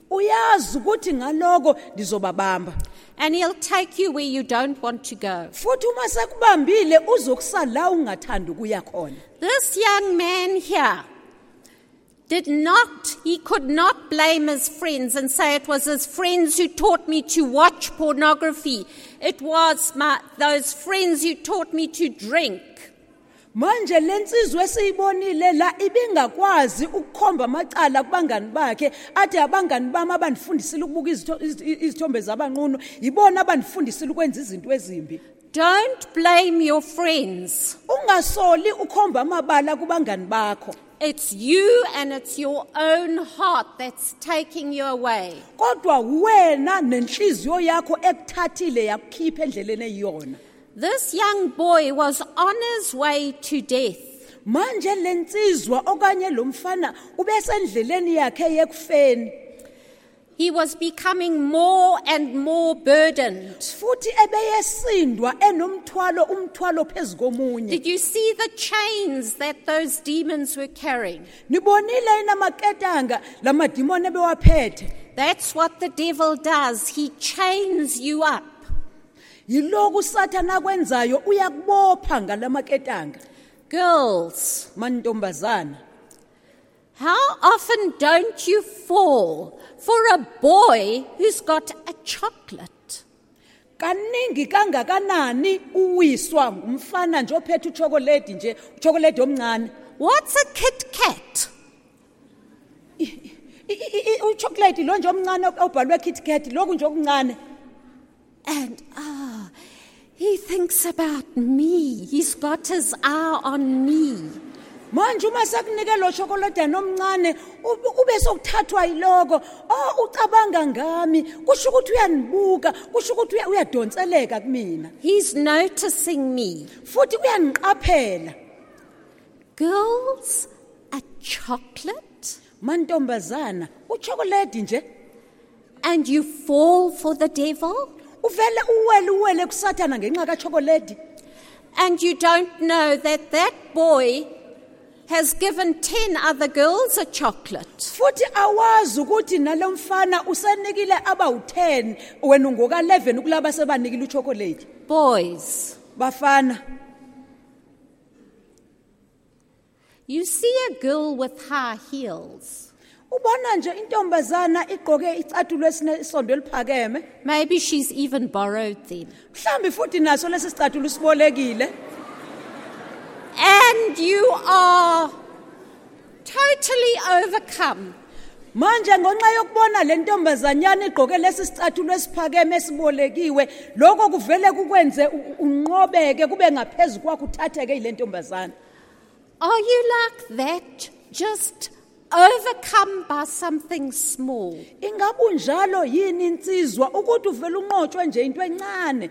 uyazi ukuthi ngaloko ndizobabamba And he'll take you where you don't want to go. futhi uma sekubambile uzokusa la ukuya khona This young man here did not, he could not blame his friends and say it was his friends who taught me to watch pornography. It was my, those friends who taught me to drink. manje lensizwe esiyibonile la ibingakwazi ukukhomba amacala kubangani bakhe athi abangani bami abandifundisile ukubuka izitho- izi- izithombe zabanqunu yibona abandifundisile ukwenza izinto ezimbi Don't blame your friends. ungasoli ukhomba amabala kubangani bakho It's you and it's your own heart that's taking you away. kodwa wena nenhliziyo yakho ekuthathile yakukhipha endleleni eyiyona This young boy was on his way to death. manje lensizwa okanye lo mfana ubesendleleni yakhe yekufeni He was becoming more and more burdened. futhi ebeyesindwa enomthwalo umthwalo phezukomunye Did you see the chains that those demons were carrying? nibonile inamaketanga lamadimoni ebewaphethe That's what the devil does. He chains you up. yiloku usathana akwenzayo uyakubopha ngalamaketanga Girls, mantombazana how often don't you fall for a boy who's got a chocolate? kaningi kangakanani uwiswa ngumfana nje ophethe uchokoledi nje uchokoledi omncane What's a Kit Kat? Uchokoledi lo nje omncane obhalwe kitkat lokhu nje okuncane And ah, he thinks about me. He's got his eye on me. Manje uma sekunike lo chokoledi omncane ube sokuthathwa yiloko oh ucabanga ngami kusho ukuthi uyanibuka kusho ukuthi uyadonseleka kumina He's noticing me. futhi uyangiqaphela Girls, a chocolate? mantombazana uchokoledi nje And you fall for the devil? uvele uwele uwele kusathana ngenxa And you don't know that that boy has given 10 other girls a chocolate. futhi awazi ukuthi nalo mfana usenikile abawu-10 wena ungoka-11 kulaba sebanikile uchokoledi Boys, bafana you see a girl with high heels. ubona nje intombazana igqoke icathulo esinesondo eliphakeme Maybe she's even borrowed them. mhlambi futhi naso lesi sicathulo sibolekile And you are totally overcome. manje ngonxa yokubona le ntombazanyana igqoke lesi sicathulo esiphakeme esibolekiwe lokho kuvele kukwenze unqobeke kube ngaphezu kwakho uthatheke yile ntombazana Are you like that? Just overcome by something small. ingabe unjalo yini insizwa ukuthi uvele unqotshwe nje into encane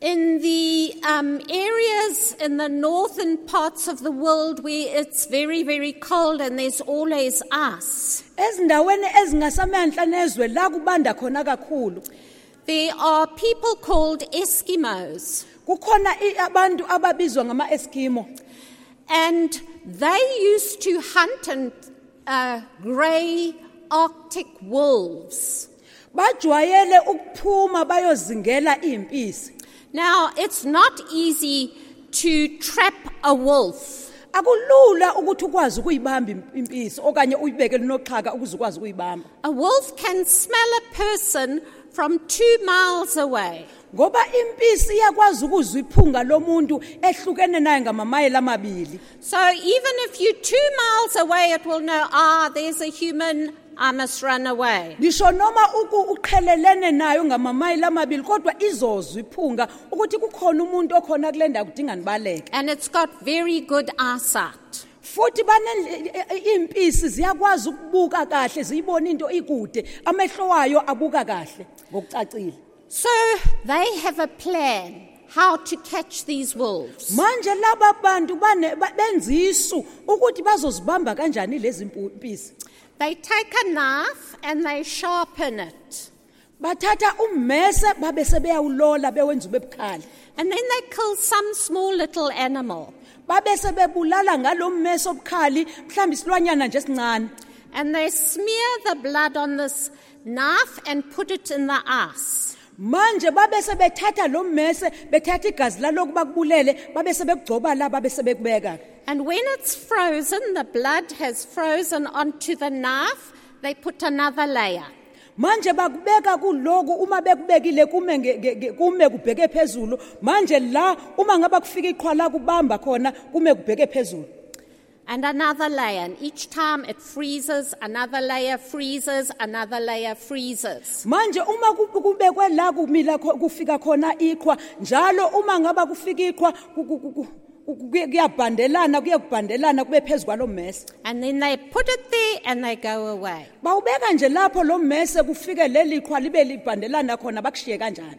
In the um, areas in the northern parts of the world where it's very, very cold and there's always ice, ezindaweni nezwe la kubanda khona kakhulu there are people called Eskimos. kukhona i- abantu ababizwa ngama-eskimo And they used to hunt and uh, grey Arctic wolves. bajwayele ukuphuma bayozingela iy'mpisi Now, it's not easy to trap a wolf. akulula ukuthi ukwazi ukuyibamba impisi okanye uyibeke linoxhaka ukuze ukwazi ukuyibamba A wolf can smell a person from two miles away. Ngoba impisi iyakwazi ukuzwa iphunga lomuntu ehlukene naye amabili So even if you're two miles away, it will know, ah, there's a human, I must run away. ngisho noma uku- uqhelelene nayo ngamamayeli amabili kodwa izozwa iphunga ukuthi kukhona umuntu okhona kule ndawo kudinga nibaleke And it's got very good eyesight. futhi banendle- i- i- iy'mpisi ziyakwazi ukubuka kahle ziyibone into ikude amehlo wayo abuka kahle ngokucacile So they have a plan how to catch these wolves. manje laba bantu bane- ba- benza isu ukuthi bazozibamba kanjani lezi mpu- mpisi They take a knife and they sharpen it. bathatha ummese babe sebeyawulola bewenza ube bukhali And then they kill some small little animal. babe sebebulala ngalo mmese obukhali mhlawumbe isilwanyana nje esincane and they smear the blood on this knife and put it in the ice. Manje babe sebethatha lo mmese bethatha igazi laloku bakubulele babe sebekugcoba la babe sebekubeka And when it's frozen, the blood has frozen onto the knife, they put another layer. manje bakubeka kuloku uma bekubekile kume nge- nge- nge- kume kubheke phezulu manje la uma ngaba kufika iqhwa la kubamba khona kume kubheke phezulu And another layer, and each time it freezes, another layer freezes, another layer freezes. manje uma ku- kubekwe la kumila kho- kufika khona iqhwa njalo uma ngaba kufika iqhwa ku- ku- ku- ku- ku- kuyabhandelana kuye kubhandelana kube phezu kwalo mmese And then they put it there and they go away. bawubeka nje lapho lo mmese kufike leli qhwa libe libhandelana khona bakushiye kanjalo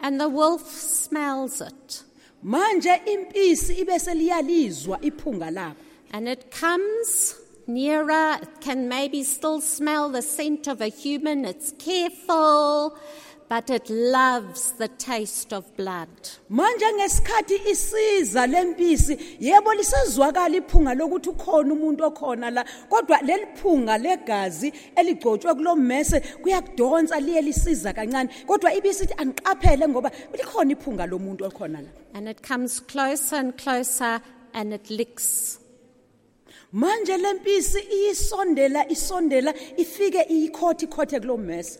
And the wolf smells it. manje impisi ibe seliyalizwa iphunga labo And it comes nearer. It can maybe still smell the scent of a human. It's careful, but it loves the taste of blood. manje ngesikhathi isiza lempisi yebo lisezwakala iphunga lokuthi ukhona umuntu okhona la kodwa leli phunga legazi eligcotshwe kulo mmese kuyakudonsa liye lisiza kancane kodwa ibisithi angiqaphele ngoba likhona iphunga lomuntu okhona la And it comes closer and closer and it licks. Manje lempisi iyisondela isondela ifike iyikhotha ikhothe kulo mmese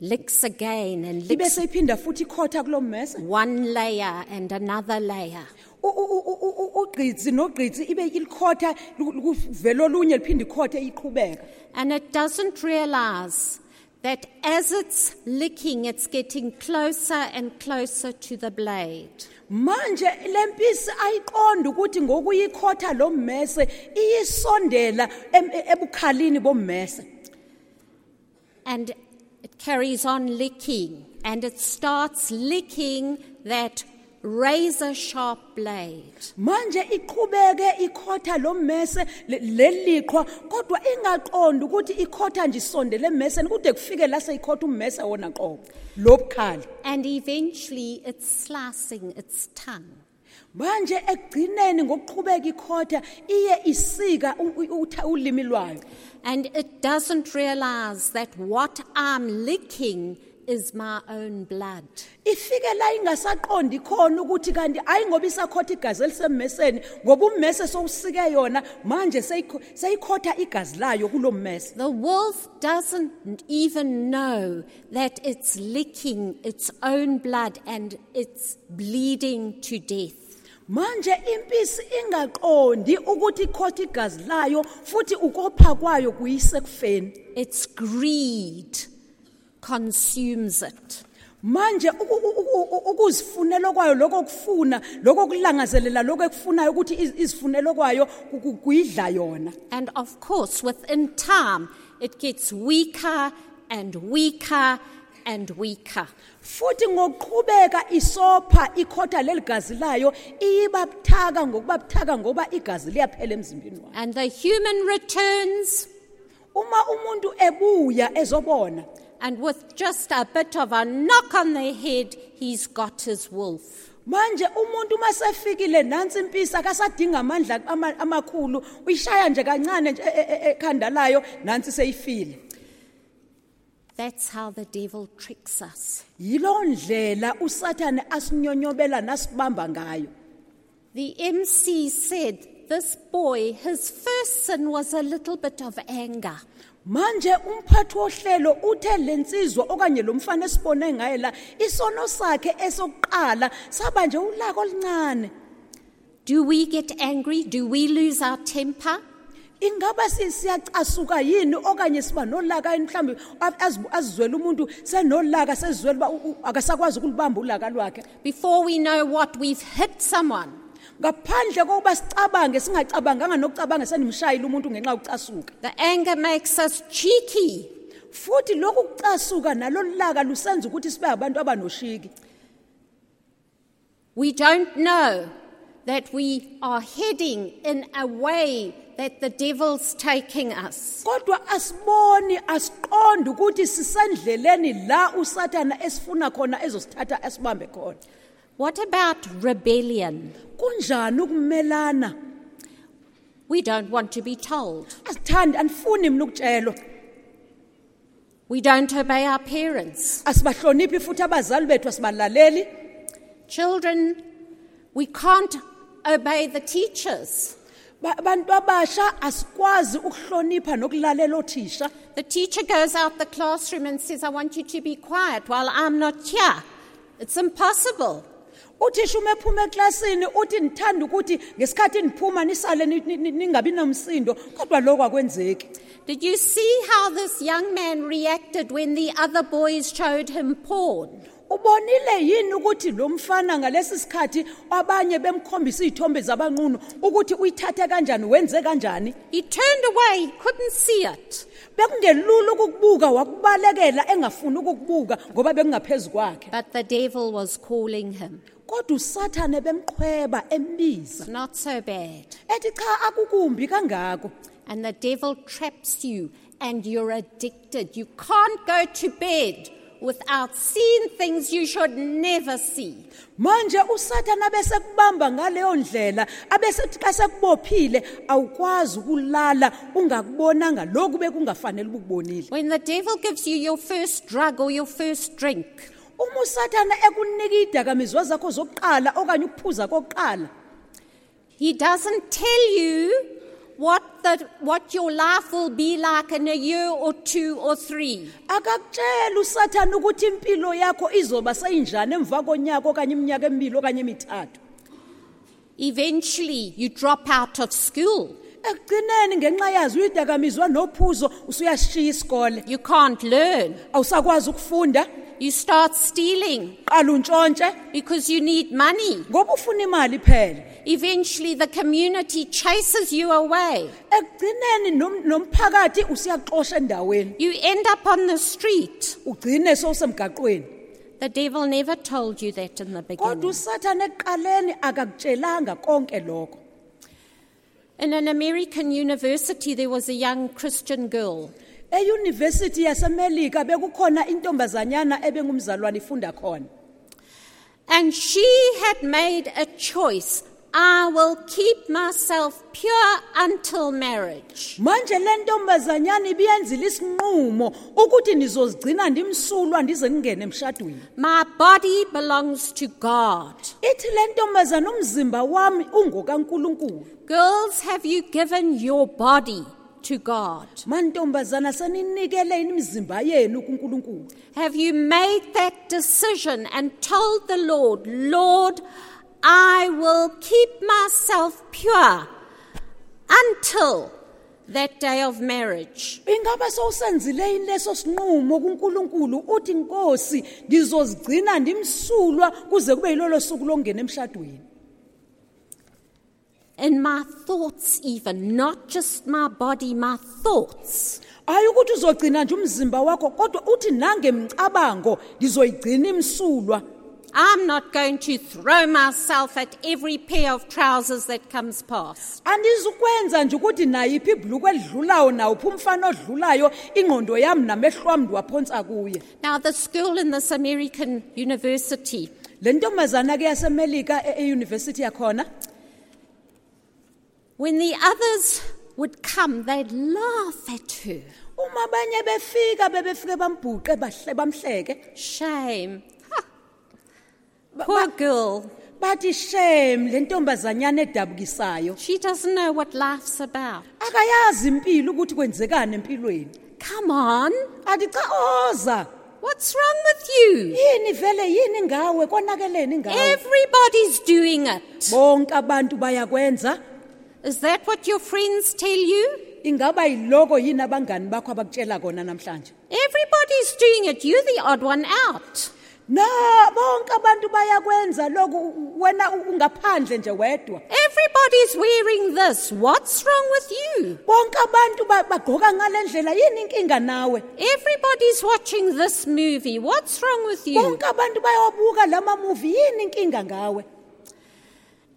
Licks again and ibe licks seyiphinda futhi ikhotha kulo mmese one layer and another layer. U- u- u- u- u- ugqitsi nogqitsi ibe ilikhotha kuvela olunye liphinde ikhothe iqhubeka And it doesn't realize that as it's licking, it's getting closer and closer to the blade. Manje lempisi ayiqonda ukuthi ngokuyikhotha lo mmese iyisondela ebukhalini bommese. And it carries on licking, and it starts licking that razor sharp blade. manje iqhubeke ikhotha lo mmese le- leliqhwa kodwa ingaqondi ukuthi ikhotha nje isondele emmeseni kude kufike la seyikhotha ummese wona qobo lobukhali And eventually it's slicing its tongue. manje ekugcineni ngokuqhubeka ikhotha iye isika u- u- utha- ulimi lwayo And it doesn't realize that what I'm licking is my own blood. ifike la ingasaqondi khona ukuthi kanti hayi ngoba isakhotha igazi elisemmeseni ngoba ummese sowusike yona manje seyikho- seyikhotha igazi layo kulo mmese The wolf doesn't even know that it's licking its own blood and it's bleeding to death. manje impisi ingaqondi ukuthi ikhotha igazi layo futhi ukopha kwayo kuyise kufeni Its greed consumes it. manje uku- uku- uku- ukuzifunela kwayo lokho kufuna lokho kulangazelela lokho ekufunayo ukuthi izifunelo kwayo ku- ku- kuyidla yona And of course, within time, it gets weaker and weaker and weaker. futhi isopha ikhotha leli gazi layo iyiba buthaka ngokuba buthaka ngoba igazi liyaphela emzimbeni wayo And the human returns, uma umuntu ebuya ezobona and with just a bit of a knock on the head, he's got his wolf. manje umuntu uma sefikile nansi impisi akasadinga amandla ama- amakhulu uyishaya nje kancane nje e- e- e- ekhanda layo nansi seyifile That's how the devil tricks us. yilo ndlela usathane asinyonyobela nasibamba ngayo The MC said this boy, his first sin was a little bit of anger. Manje umphathi wohlelo uthe lensizwa okanye lo mfana esibone ngaye la isono sakhe esokuqala saba nje ulaka oluncane Do we get angry? Do we lose our temper? ingaba si- siyacasuka yini okanye siba nolaka yini mhlawumbe azi- azizwele umuntu senolaka sezizwele uba u- u- akasakwazi ukulibamba ulaka lwakhe Before we know what, we've hit someone. Ngaphandle kokuba sicabange singacabanganga nokucabanga umuntu ngenxa yokucasuka The anger makes us cheeky. futhi lokhu kucasuka nalolu laka lusenza ukuthi sibe abantu abanoshiki We don't know that we are heading in a way that the devil's taking us. kodwa asiboni asiqondi ukuthi sisendleleni la usathana esifuna khona ezosithatha asibambe khona What about rebellion? kunjani ukumelana We don't want to be told. asithandi anifuni mina ukutshelwa We don't obey our parents. asibahloniphi futhi abazali bethu asibalaleli Children, we can't obey the teachers. Ba- bantu abasha asikwazi ukuhlonipha nokulalela othisha The teacher goes out the classroom and says, I want you to be quiet while I'm not here. It's impossible. Uthisha uma ephuma eklasini uthi nithanda ukuthi ngesikhathi niphuma nisale ni- ni- ni- ningabi nomsindo kodwa lokho akwenzeki Did you see how this young man reacted when the other boys showed him porn? ubonile yini ukuthi lo mfana ngalesi sikhathi abanye bemkhombisa iy'thombe zabanqunu ukuthi uyithathe kanjani wenze kanjani He turned away, he couldn't see it. bekungelula ukukubuka wakubalekela engafuni ukukubuka ngoba bekungaphezu kwakhe But the devil was calling him. Kodwa usathane bemqhweba embiza It's not so bad. ethi cha akukumbi kangako And the devil traps you and you're addicted. You can't go to bed without seeing things you should never see. manje usathane bese kubamba ngaleyo ndlela abesethi xa sekubophile awukwazi ukulala ungakubonanga lokhu bekungafanele ukubonile When the devil gives you your first drug or your first drink, uma usathane ekunika idakamizwa zakho zokuqala okanye ukuphuza kokuqala he doesn't tell you what, the, what your life will be like in a year or two or three. akakutshela usathane ukuthi impilo yakho izoba seyinjani emva konyaka okanye iminyaka emibili okanye emithathu Eventually, you drop out of school. Ekugcineni ngenxa yazo uyidakamizwa nophuzo usuyasishiya isikole You can't learn. awusakwazi ukufunda You start stealing qala untshontshe because you need money. ngoba ufuna imali phela Eventually, the community chases you away. ekugcineni nom- nomphakathi usiyaxosha endaweni You end up on the street. ugcine sowusemgaqweni The devil never told you that in the kodwa beginning. usathane ekuqaleni akakutshelanga konke lokho In an American university, there was a young Christian girl. eyunivesithi yasemelika bekukhona intombazanyana ebengumzalwane ifunda khona And she had made a choice I will keep myself pure until marriage. manje le ntombazanyana ibiyenzile isinqumo ukuthi nizozigcina ndimsulwa ndize emshadweni My body belongs to God. ithi le ntombazana umzimba wami ungokankulunkulu Girls, have you given your body to God? mantombazana seninikele imizimba yenu kunkulunkulu Have you made that decision and told the Lord, Lord, I will keep myself pure until that day of marriage? ingaba sowusenzile yini leso sinqumo kunkulunkulu uthi nkosi ngizozigcina ndimsulwa kuze kube yilolo suku lokungena emshadweni In my thoughts, even, not just my body, my thoughts. hayi ukuthi uzogcina nje umzimba wakho kodwa uthi nangemcabango ndizoyigcina imsulwa I'm not going to throw myself at every pair of trousers that comes past. andizukwenza nje ukuthi nayiphi ibhuluku elidlulayo nawuphi umfana odlulayo ingqondo yami namehlo wami ndiwaphonsa kuye Now, the school in this American university, le ntombazana ke yasemelika e- eyunivesithi yakhona when the others would come, they'd laugh at her. uma abanye befika bebefike bambhuqe bahle bamhleke Shame. Poor girl. bathi shem le ntombazanyana edabukisayo She doesn't know what life's about. akayazi impilo ukuthi kwenzekani empilweni Come on. athi cha oza What's wrong with you? yini vele yini ngawe konakeleni ngawe Everybody's doing it. bonke abantu bayakwenza Is that what your friends tell you? ingaba yiloko yini abangani bakho abakutshela kona namhlanje Everybody's doing it. You're the odd one out. No bonke abantu bayakwenza lokhu wena ungaphandle nje wedwa Everybody's wearing this. What's wrong with you? bonke abantu ba- bagqoka ngale ndlela yini inkinga nawe Everybody's watching this movie. What's wrong with you? bonke abantu bayawabuka lama movie yini inkinga ngawe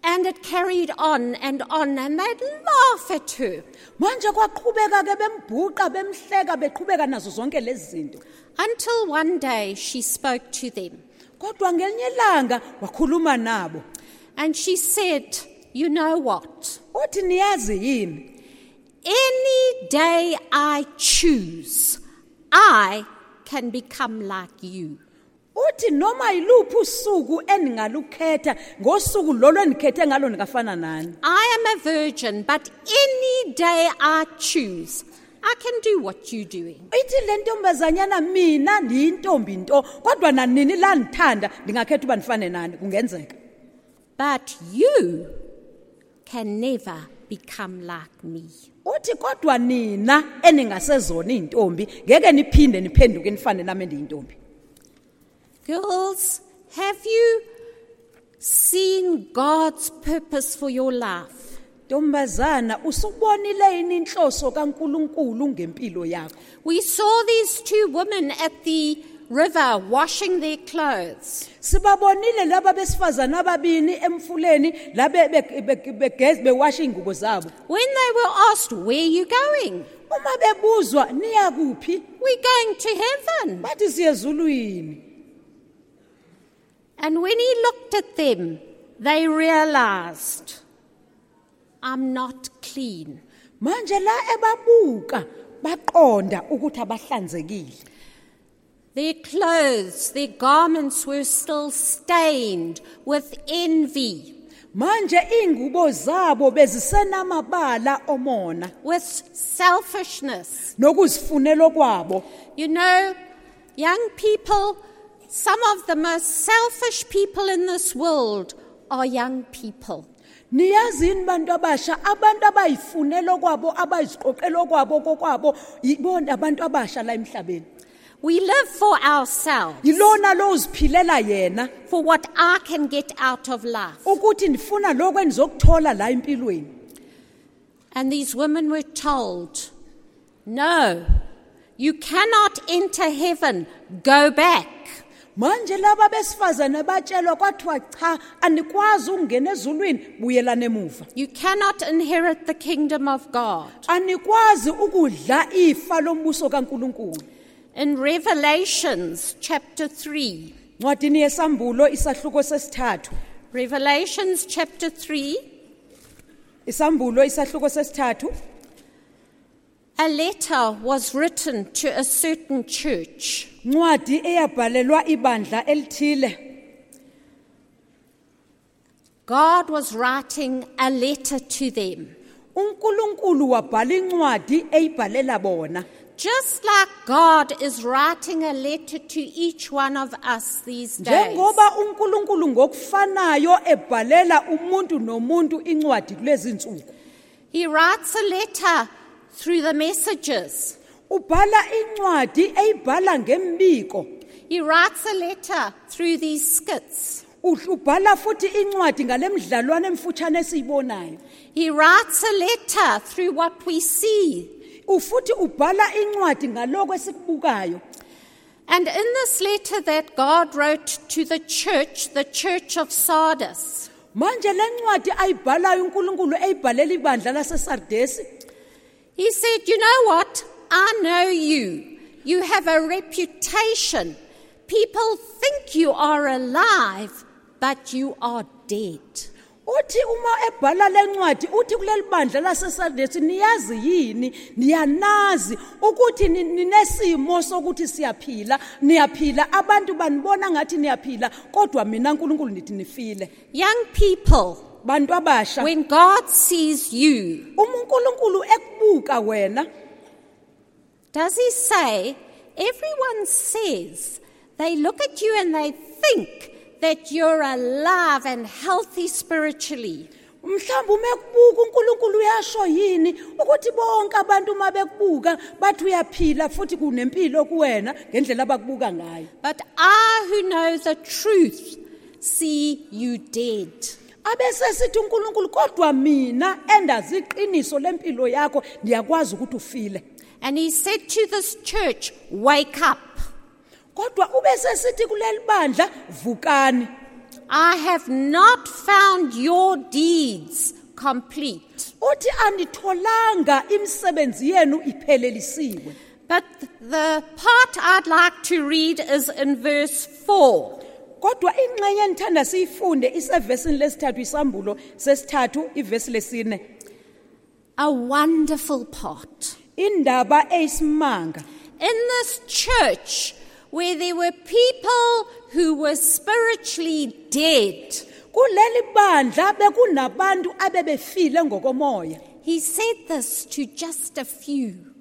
And it carried on and on, and they'd laugh at her manje kwaqhubeka ke bembhuqa bemhleka beqhubeka nazo zonke lezi zinto until one day she spoke to them. kodwa ngelinye ilanga wakhuluma nabo And she said, You know what? uthi niyazi yini Any day I choose, I can become like you. uthi noma yiluphi usuku endingalukhetha ngosuku lolo endikhethe ngalo ndingafana nani I am a virgin, but any day I choose, I can do what you're doing. ithi le ntombazanyana mina ndiyintombi nto kodwa nanini la ndithanda ndingakhetha uba ndifane nani kungenzeka But you can never become like me. uthi kodwa nina eningasezona iy'ntombi ngeke niphinde niphenduke nifane nami endiyintombi Girls, have you seen God's purpose for your life? Ntombazana usubonile yini inhloso kankulunkulu ngempilo yakho We saw these two women at the river washing their clothes. sibabonile laba ababini emfuleni la be- be- be- bewasha iy'ngubo zabo When they were asked, Where are you going? uma bebuzwa niya kuphi We're going to heaven. bathi And when he looked at them, they realized, I'm not clean. manje la ebabuka baqonda ukuthi abahlanzekile Their clothes, their garments were still stained with envy, manje iy'ngubo zabo bezisenamabala omona with selfishness. nokuzifunela kwabo You know, young people, some of the most selfish people in this world are young people. Niyazini bantu abasha. Abantu abayifunela kwabo abayiziqoqela kwabo kokwabo yibona abantu abasha la emhlabeni. We live for ourselves, yilona lo uziphilela yena. For what I can get out of life. ukuthi ndifuna lokho endizokuthola la empilweni. And these women were told, No, you cannot enter heaven, go back. Manje laba besifazane batshelwa kwathiwa cha anikwazi ukungena ezulwini buyelana emuva. You cannot inherit the kingdom of God. anikwazi ukudla ifa lombuso kaNkuluNkulu. In Revelations chapter 3, ncwadini yesambulo isahluko sesithathu. Revelations chapter 3, isambulo isahluko sesithathu a letter was written to a certain church. ncwadi eyabhalelwa ibandla elithile God was writing a letter to them. uNkulunkulu wabhala incwadi eyibhalela bona Just like God is writing a letter to each one of us these days. njengoba uNkulunkulu ngokufanayo ebhalela umuntu nomuntu incwadi kulezi nsuku He writes a letter through the messages. ubhala incwadi eyibhala ngembiko He writes a letter through these skits. Uhl- ubhala futhi incwadi ngalemidlalwane emfutshane esiyibonayo He writes a letter through what we see. ufuthi ubhala incwadi ngaloko esikubukayo And in this letter that God wrote to the church, the church of Sardis, manje le ncwadi ayibhalayo uNkulunkulu eyibhalela ibandla lasesardesi he said, You know what? I know you. You have a reputation. People think you are alive, but you are dead. uthi uma ebhala le ncwadi uthi kuleli bandla lasesardesi niyazi yini niyanazi ukuthi ni- ninesimo sokuthi siyaphila niyaphila abantu banibona ngathi niyaphila kodwa mina uNkulunkulu ndithi nifile Young people, bantu abasha when God sees you, uma uNkulunkulu ekubuka wena does he say, everyone says, they look at you and they think that you're alive and healthy spiritually. uma ekubuka uNkulunkulu uyasho yini ukuthi bonke abantu uma bekubuka bathi uyaphila futhi kunempilo kuwena ngendlela abakubuka ngayo But I, who know the truth, see you dead. Abese sithi uNkulunkulu kodwa mina endazi iqiniso lempilo yakho ndiyakwazi ukuthi ufile And he said to this church, Wake up. kodwa ube sesithi kuleli bandla vukani I have not found your deeds complete. uthi anditholanga imisebenzi yenu iphelelisiwe But the part I'd like to read is in verse 4. Kodwa endithanda siyifunde isevesini lesithathu isambulo sesithathu ivesi lesine. A wonderful part. indaba eyisimanga. In this church, where there were people who were spiritually dead, kuleli bandla bekunabantu abebefile ngokomoya. He said this to just a few.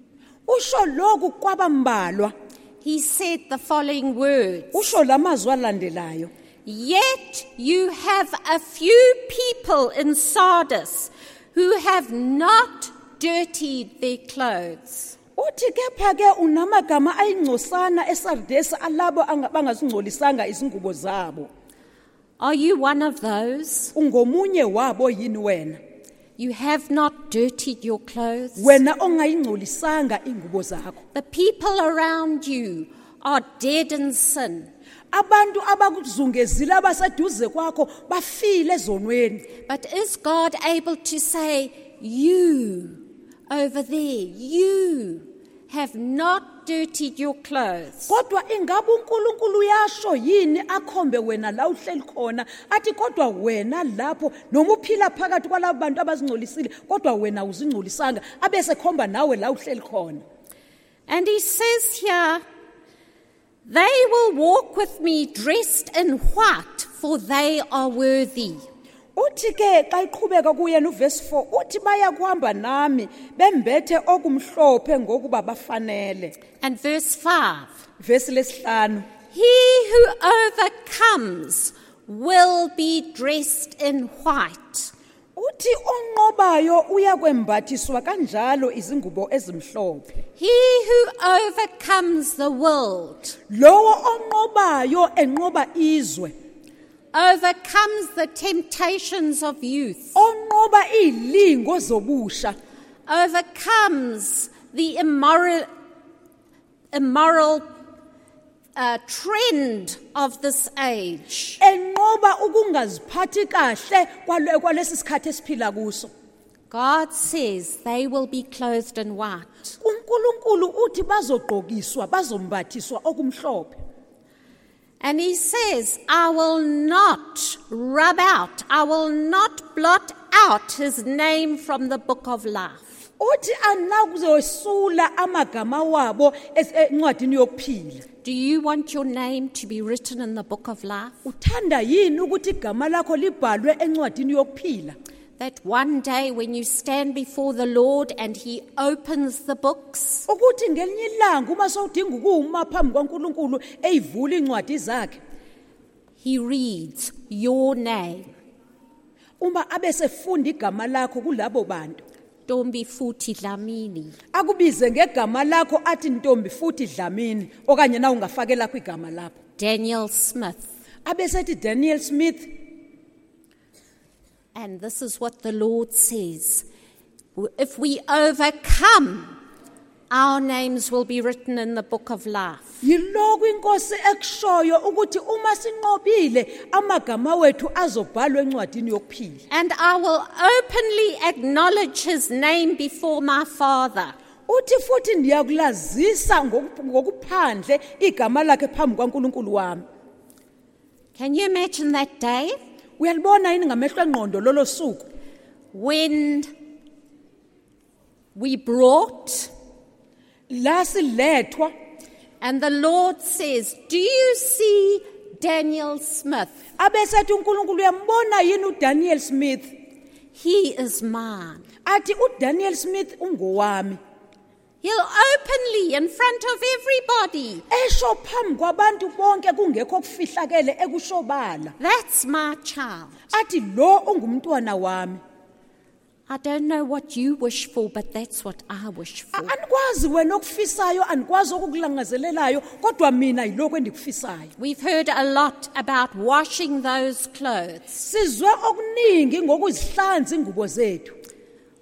usho lokhu kwabambalwa He said the following words usho lamazwi alandelayo Yet you have a few people in Sardis who have not dirtied their clothes. uthi kepha ke unamagama ayingcosana esardesi alabo bangazingcolisanga izingubo zabo Are you one of those? ungomunye wabo yini wena You have not dirtied your clothes. wena ongayingcolisanga ingubo zakho The people around you are dead in sin. abantu abakuzungezile abaseduze kwakho bafile ezonweni But is God able to say, You over there, you have not dirtied your clothes? kodwa ingabe uNkulunkulu uyasho yini akhombe wena la uhleli khona athi kodwa wena lapho noma uphila phakathi kwalabo bantu abazingcolisile kodwa wena uzingcolisanga abese khomba nawe la uhleli khona And he says here, They will walk with me dressed in white, for they are worthy. Uthi ke xa iqhubeka kuye novesi 4 uthi nami bembethe okumhlophe ngokuba bafanele. And verse 5 vesi lesihlanu. He who overcomes will be dressed in white. uthi onqobayo uyakwembathiswa kanjalo izingubo ezimhlophe. He who overcomes the world lowo onqobayo enqoba izwe overcomes the temptations of youth, onqoba zobusha overcomes the immoral, immoral uh, trend of this age. enqoba ukungaziphathi kahle kwale- kwalesi sikhathi esiphila kuso God says they will be clothed in white. uNkulunkulu uthi bazogqokiswa bazombathiswa okumhlophe And he says, I will not rub out, I will not blot out his name from the book of life. uthi amagama wabo es- encwadini yokuphila Do you want your name to be written in the book of life? uthanda yini ukuthi igama lakho libhalwe encwadini yokuphila That one day when you stand before the Lord and he opens the books, ukuthi ngelinye ilanga uma sowudinga ukuma phambi kwaNkulunkulu eyivula incwadi zakhe he reads your name. uma abesefunda igama lakho kulabo bantu Ntombifuthi Dlamini. akubize ngegama lakho athi ntombi futhi dlamini okanye na ungafakela kwigama lapho Daniel Smith. abesethi Daniel Smith And this is what the Lord says. If we overcome, our names will be written in the book of life. yiloku inkosi ekushoyo ukuthi uma sinqobile amagama wethu azobhalwa encwadini yokuphila And I will openly acknowledge his name before my Father. uthi futhi ndiyakulazisa ngoku- ngokuphandle igama lakhe phambi kwaNkulunkulu wami Can you imagine that day uyalibona yini ngamehlo engqondo lolo suku when we brought la silethwa and the Lord says, Do you see Daniel Smith? abesethi uNkulunkulu uyambona yini uDaniel Smith He is mine. athi uDaniel Smith ungowami He'll openly, in front of everybody, esho phambi kwabantu bonke kungekho kufihlakele ekushobala. That's my child. athi lo ungumntwana wami. I don't know what you wish for, but that's what I wish A- for. anikwazi wena okufisayo anikwazi okukulangazelelayo kodwa mina yiloko endikufisayo. We've heard a lot about washing those clothes, sizwe okuningi ngokuzihlanza ingubo zethu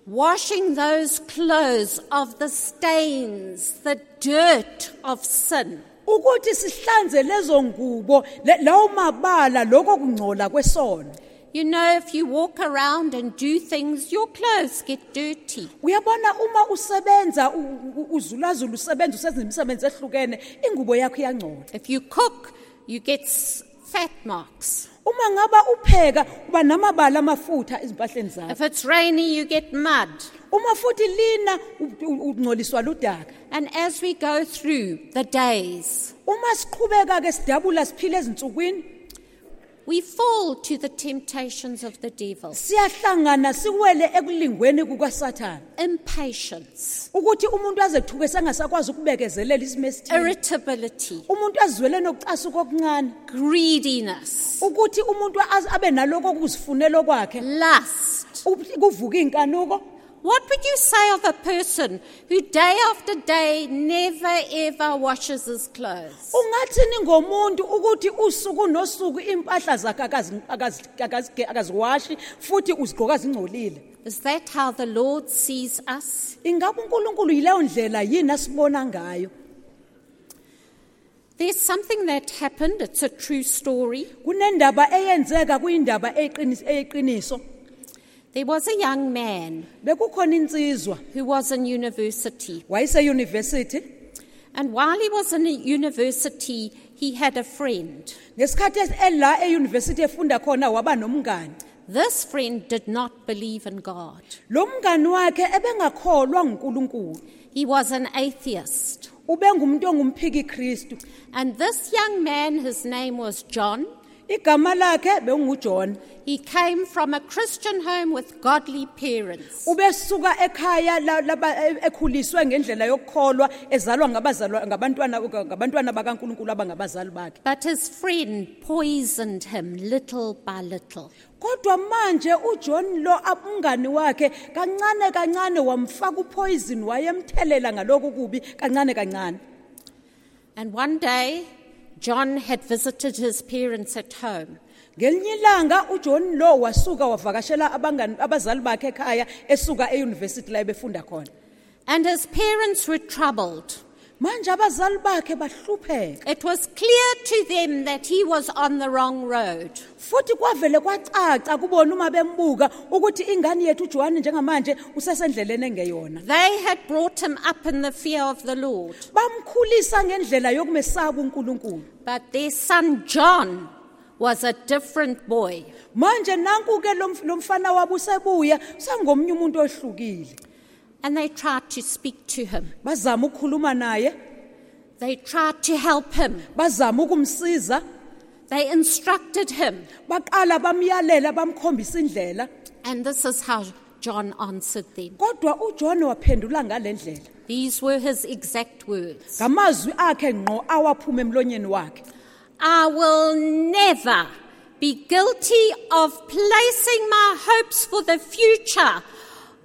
washing those clothes of the stains, the dirt of sin. ukuthi sihlanze lezo ngubo lawo mabala lokho kungcola kwesono You know, if you walk around and do things, your clothes get dirty. uyabona uma usebenza u- u- uzulazula usebenza usenza imisebenzi ehlukene ingubo yakho iyangcola If you cook, you get s- fat marks. uma ngaba upheka uba namabala amafutha ezimpahleni zakho If it's rainy, you get mud. uma futhi lina u- u- ungcoliswa ludaka And as we go through the days, uma siqhubeka ke sidabula siphila ezinsukwini we fall to the temptations of the devil. siyahlangana siwele ekulingweni kukasathane Impatience, ukuthi umuntu aze kuthuke sengasakwazi ukubekezelela isimo esithile irritability, umuntu azwele nokucasuka okuncane. Greediness, ukuthi umuntu az- abe naloko okuzifunelo kwakhe lust. ukuthi kuvuka iy'nkanuko What would you say of a person who day after day never ever washes his clothes? ungathini ngomuntu ukuthi usuku nosuku impahla zakhe akazi- akazi- akazi- akaziwashi futhi uzigqoka zingcolile Is that how the Lord sees us? ingabe unkulunkulu yileyo ndlela yini asibona ngayo There's something that happened, it's a true story. kunendaba eyenzeka kuyindaba eyiqinis- eyiqiniso There was a young man bekukhona insizwa who was in university. wayeseyunivesithi And while he was in a university, he had a friend. ngesikhathi ela eyunivesithi efunda khona waba nomngani This friend did not believe in God. lo mngani wakhe ebengakholwa ngunkulunkulu He was an atheist. ubengumuntu ongumphiki kristu And this young man, his name was John, igama lakhe bekungujona he came from a Christian home with godly parents. ubesuka ekhaya la- laba- ekhuliswe ngendlela yokukholwa ezalwa ngabazalwa ngabantwana ngabantwana bakaNkuluNkulu abangabazali bakhe But his friend poisoned him little by little. kodwa manje uJohn lo ab- umngani wakhe kancane kancane wamfaka upoison wayemthelela ngaloku kubi kancane kancane And one day, John had visited his parents at home. ngelinye ilanga uJohn lo wasuka wavakashela abangani abazali bakhe ekhaya esuka euniversity la ebefunda khona And his parents were troubled. Manje abazali bakhe bahlupheka It was clear to them that he was on the wrong road. futhi kwavele kwacaca kubona uma bembuka ukuthi ingane yethu uJohn njengamanje usesendleleni engeyona They had brought him up in the fear of the Lord. bamkhulisa ngendlela yokumesaba uNkulunkulu But their son John was a different boy. manje nanku ke lo mf- lo mfana wabo usebuya sangomunye umuntu ohlukile And they tried to speak to him. bazama ukukhuluma naye They tried to help him. bazama ukumsiza They instructed him. baqala bamyalela bamkhombisa indlela And this is how John answered them. kodwa uJohn waphendula ngalendlela These were his exact words ngamazwi akhe ngqo awaphuma emlonyeni wakhe I will never be guilty of placing my hopes for the future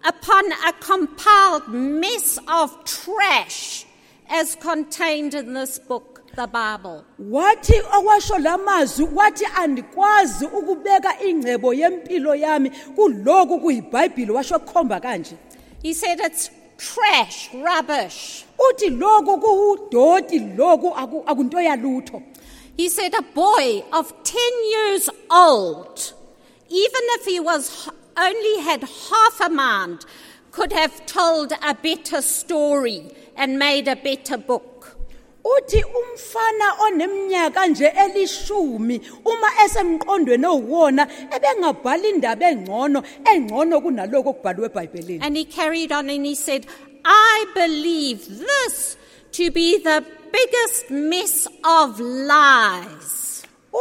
upon a compiled mess of trash as contained in this book, the Bible. wathi lamazwi wathi andikwazi ukubeka ingcebo yempilo yami kuloku washo kukhomba kanje He said it's trash, rubbish. uthi loku kuwudoti loku aku- akunto yalutho He said a boy of 10 years old, even if he was only had half a mind, could have told a better story and made a better book. uthi umfana oneminyaka nje elishumi uma esemqondweni owuwona ebengabhala indaba engcono engcono okubhaliwe ebhayibhelini And he carried on and he said, I believe this to be the biggest mess of lies.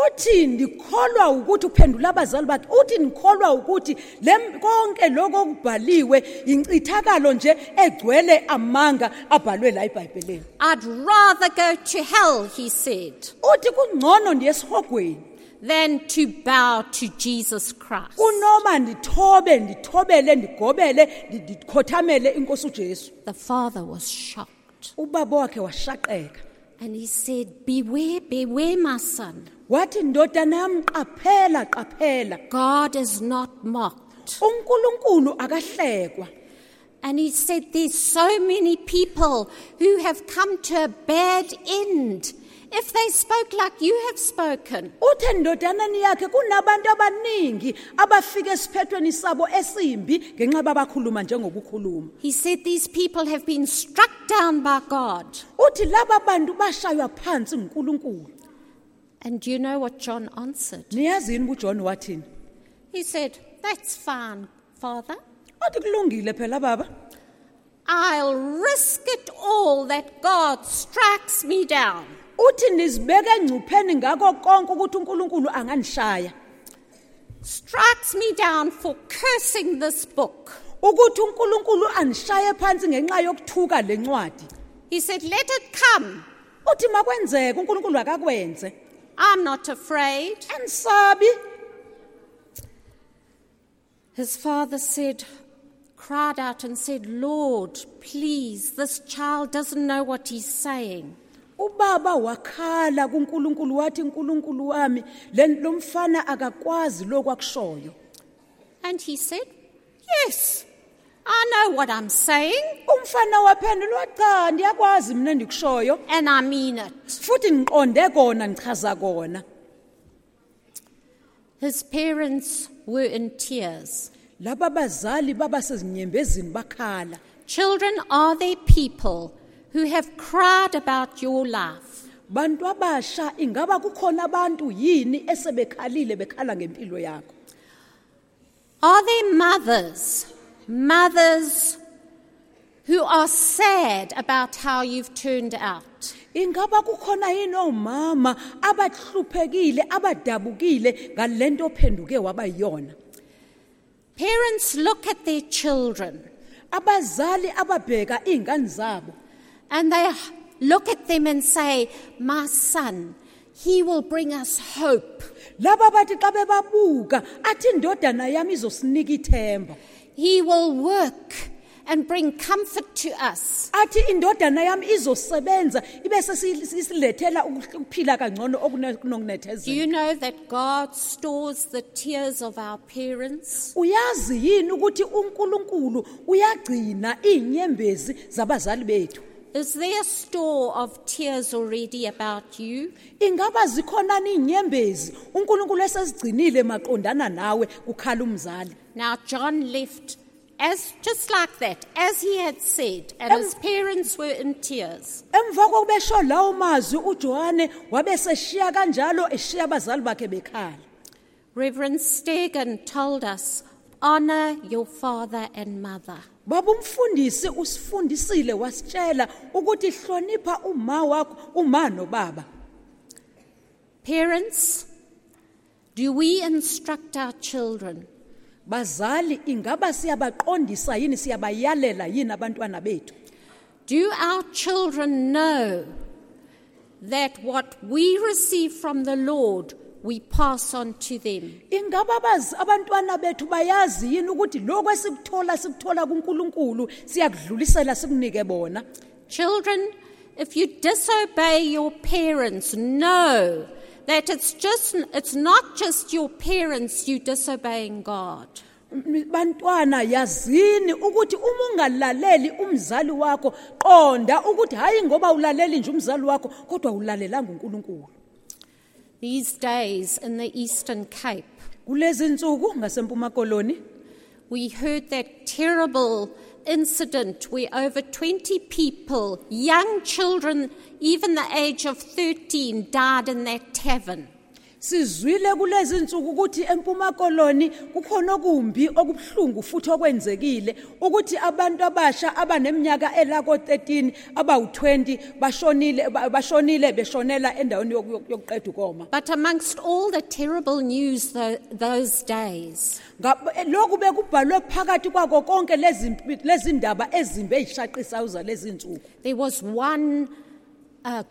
Uthi ndikholwa ukuthi uphendula abazali bakhe uthi ndikholwa ukuthi le konke lokho okubhaliwe nje egcwele amanga abhalwe la ebhayibhelini I'd rather go to hell, he said, uthi kungcono ndiye esihogweni than to bow to Jesus Christ. kunoma ndithobe ndithobele ndigobele ndi- ndikhothamele inkosi ujesu. The father was shocked. Ubaba wakhe washaqeka and he said, Beware, beware, my son. wathi ndodana yam qaphela qaphela God is not mocked. unkulunkulu akahlekwa And he said, There's so many people who have come to a bad end if they spoke like you have spoken. uthe ndodaneni yakhe kunabantu abaningi abafika esiphethweni sabo esimbi ngenxa babakhuluma njengokukhuluma He said, These people have been struck down by God. uthi laba bantu bashaywa phansi ngunkulunkulu And do you know what John answered? niyazi yini wathini He said, That's fine, Father. wathi kulungile phela baba I'll risk it all that God strikes me down. Uthi nizibeke engcupheni ngako konke ukuthi uNkulunkulu angandishaya Strikes me down for cursing this book. ukuthi uNkulunkulu andishaye phansi ngenxa yokuthuka lencwadi He said, Let it come. uthi makwenzeke uNkulunkulu akakwenze I'm not afraid. andisabi His father said, cried out and said, Lord, please, this child doesn't know what he's saying. Ubaba wakhala kuNkulunkulu wathi uNkulunkulu wami lo mfana akakwazi lokhu akushoyo. And he said, Yes, I know what I'm saying, umfana waphendula cha ndiyakwazi mina ndikushoyo. And I mean it. futhi ngiqonde kona ngichaza kona. His parents were in tears. laba bazali baba sezinyembezini bakhala. Children are they people who have cried about your life? bantu abasha ingaba kukhona abantu yini esebekhalile bekhala ngempilo yakho Are there mothers, mothers who are sad about how you've turned out? ingaba kukhona yini abahluphekile abadabukile ngalento ophenduke waba yiyona Parents look at their children abazali ababheka izingane zabo and they look at them and say, My son, he will bring us hope. laba bathi xa bebabuka athi indodana yami izosinika ithemba He will work and bring comfort to us. athi indodana yami izosebenza ibe sesilethela ukuphila kangcono Do you know that God stores the tears of our parents? uyazi yini ukuthi uNkulunkulu uyagcina inyembezi zabazali bethu Is there a store of tears already about you? ingaba zikhona uNkulunkulu esezigcinile maqondana nawe umzali Now, John left as just like that, as he had said, and his parents were in tears. emva kokubesho lawo mazwi uJohane wabe seshiya kanjalo eshiya abazali bakhe bekhala Reverend Stegen told us, honor your father and mother. Baba umfundisi usifundisile wasitshela ukuthi hlonipha uma wakho uma nobaba Parents, do we instruct our children? bazali ingaba siyabaqondisa yini siyabayalela yini abantwana bethu Do our children know that what we receive from the Lord we pass on to them? ingaba bazi abantwana bethu bayazi yini ukuthi esikuthola sikuthola kuNkulunkulu siyakudlulisela sikunike bona Children, if you disobey your parents, know that it's just it's not just your parents you disobeying God. M- bantwana yazini ukuthi uma ungalaleli umzali wakho qonda ukuthi ngoba ulaleli nje umzali wakho kodwa ulalelanga uNkulunkulu These days in the Eastern Cape, kulezi insuku ngasempuma koloni we heard that terrible incident where over 20 people, young children, even the age of 13, died in that tavern. Sizwile kulezi insuku ukuthi empuma koloni kukhona okumbi okubhlungu futhi okwenzekile ukuthi abantu abasha abaneminyaka elako 13 abawu20 bashonile bashonile beshonela endaweni yoku- yoku- yokuqeda ukoma. But amongst all the terrible news tho- those days, lokhu bekubhalwe phakathi kwako konke lezi ndaba ezimbi insuku there was one, uh,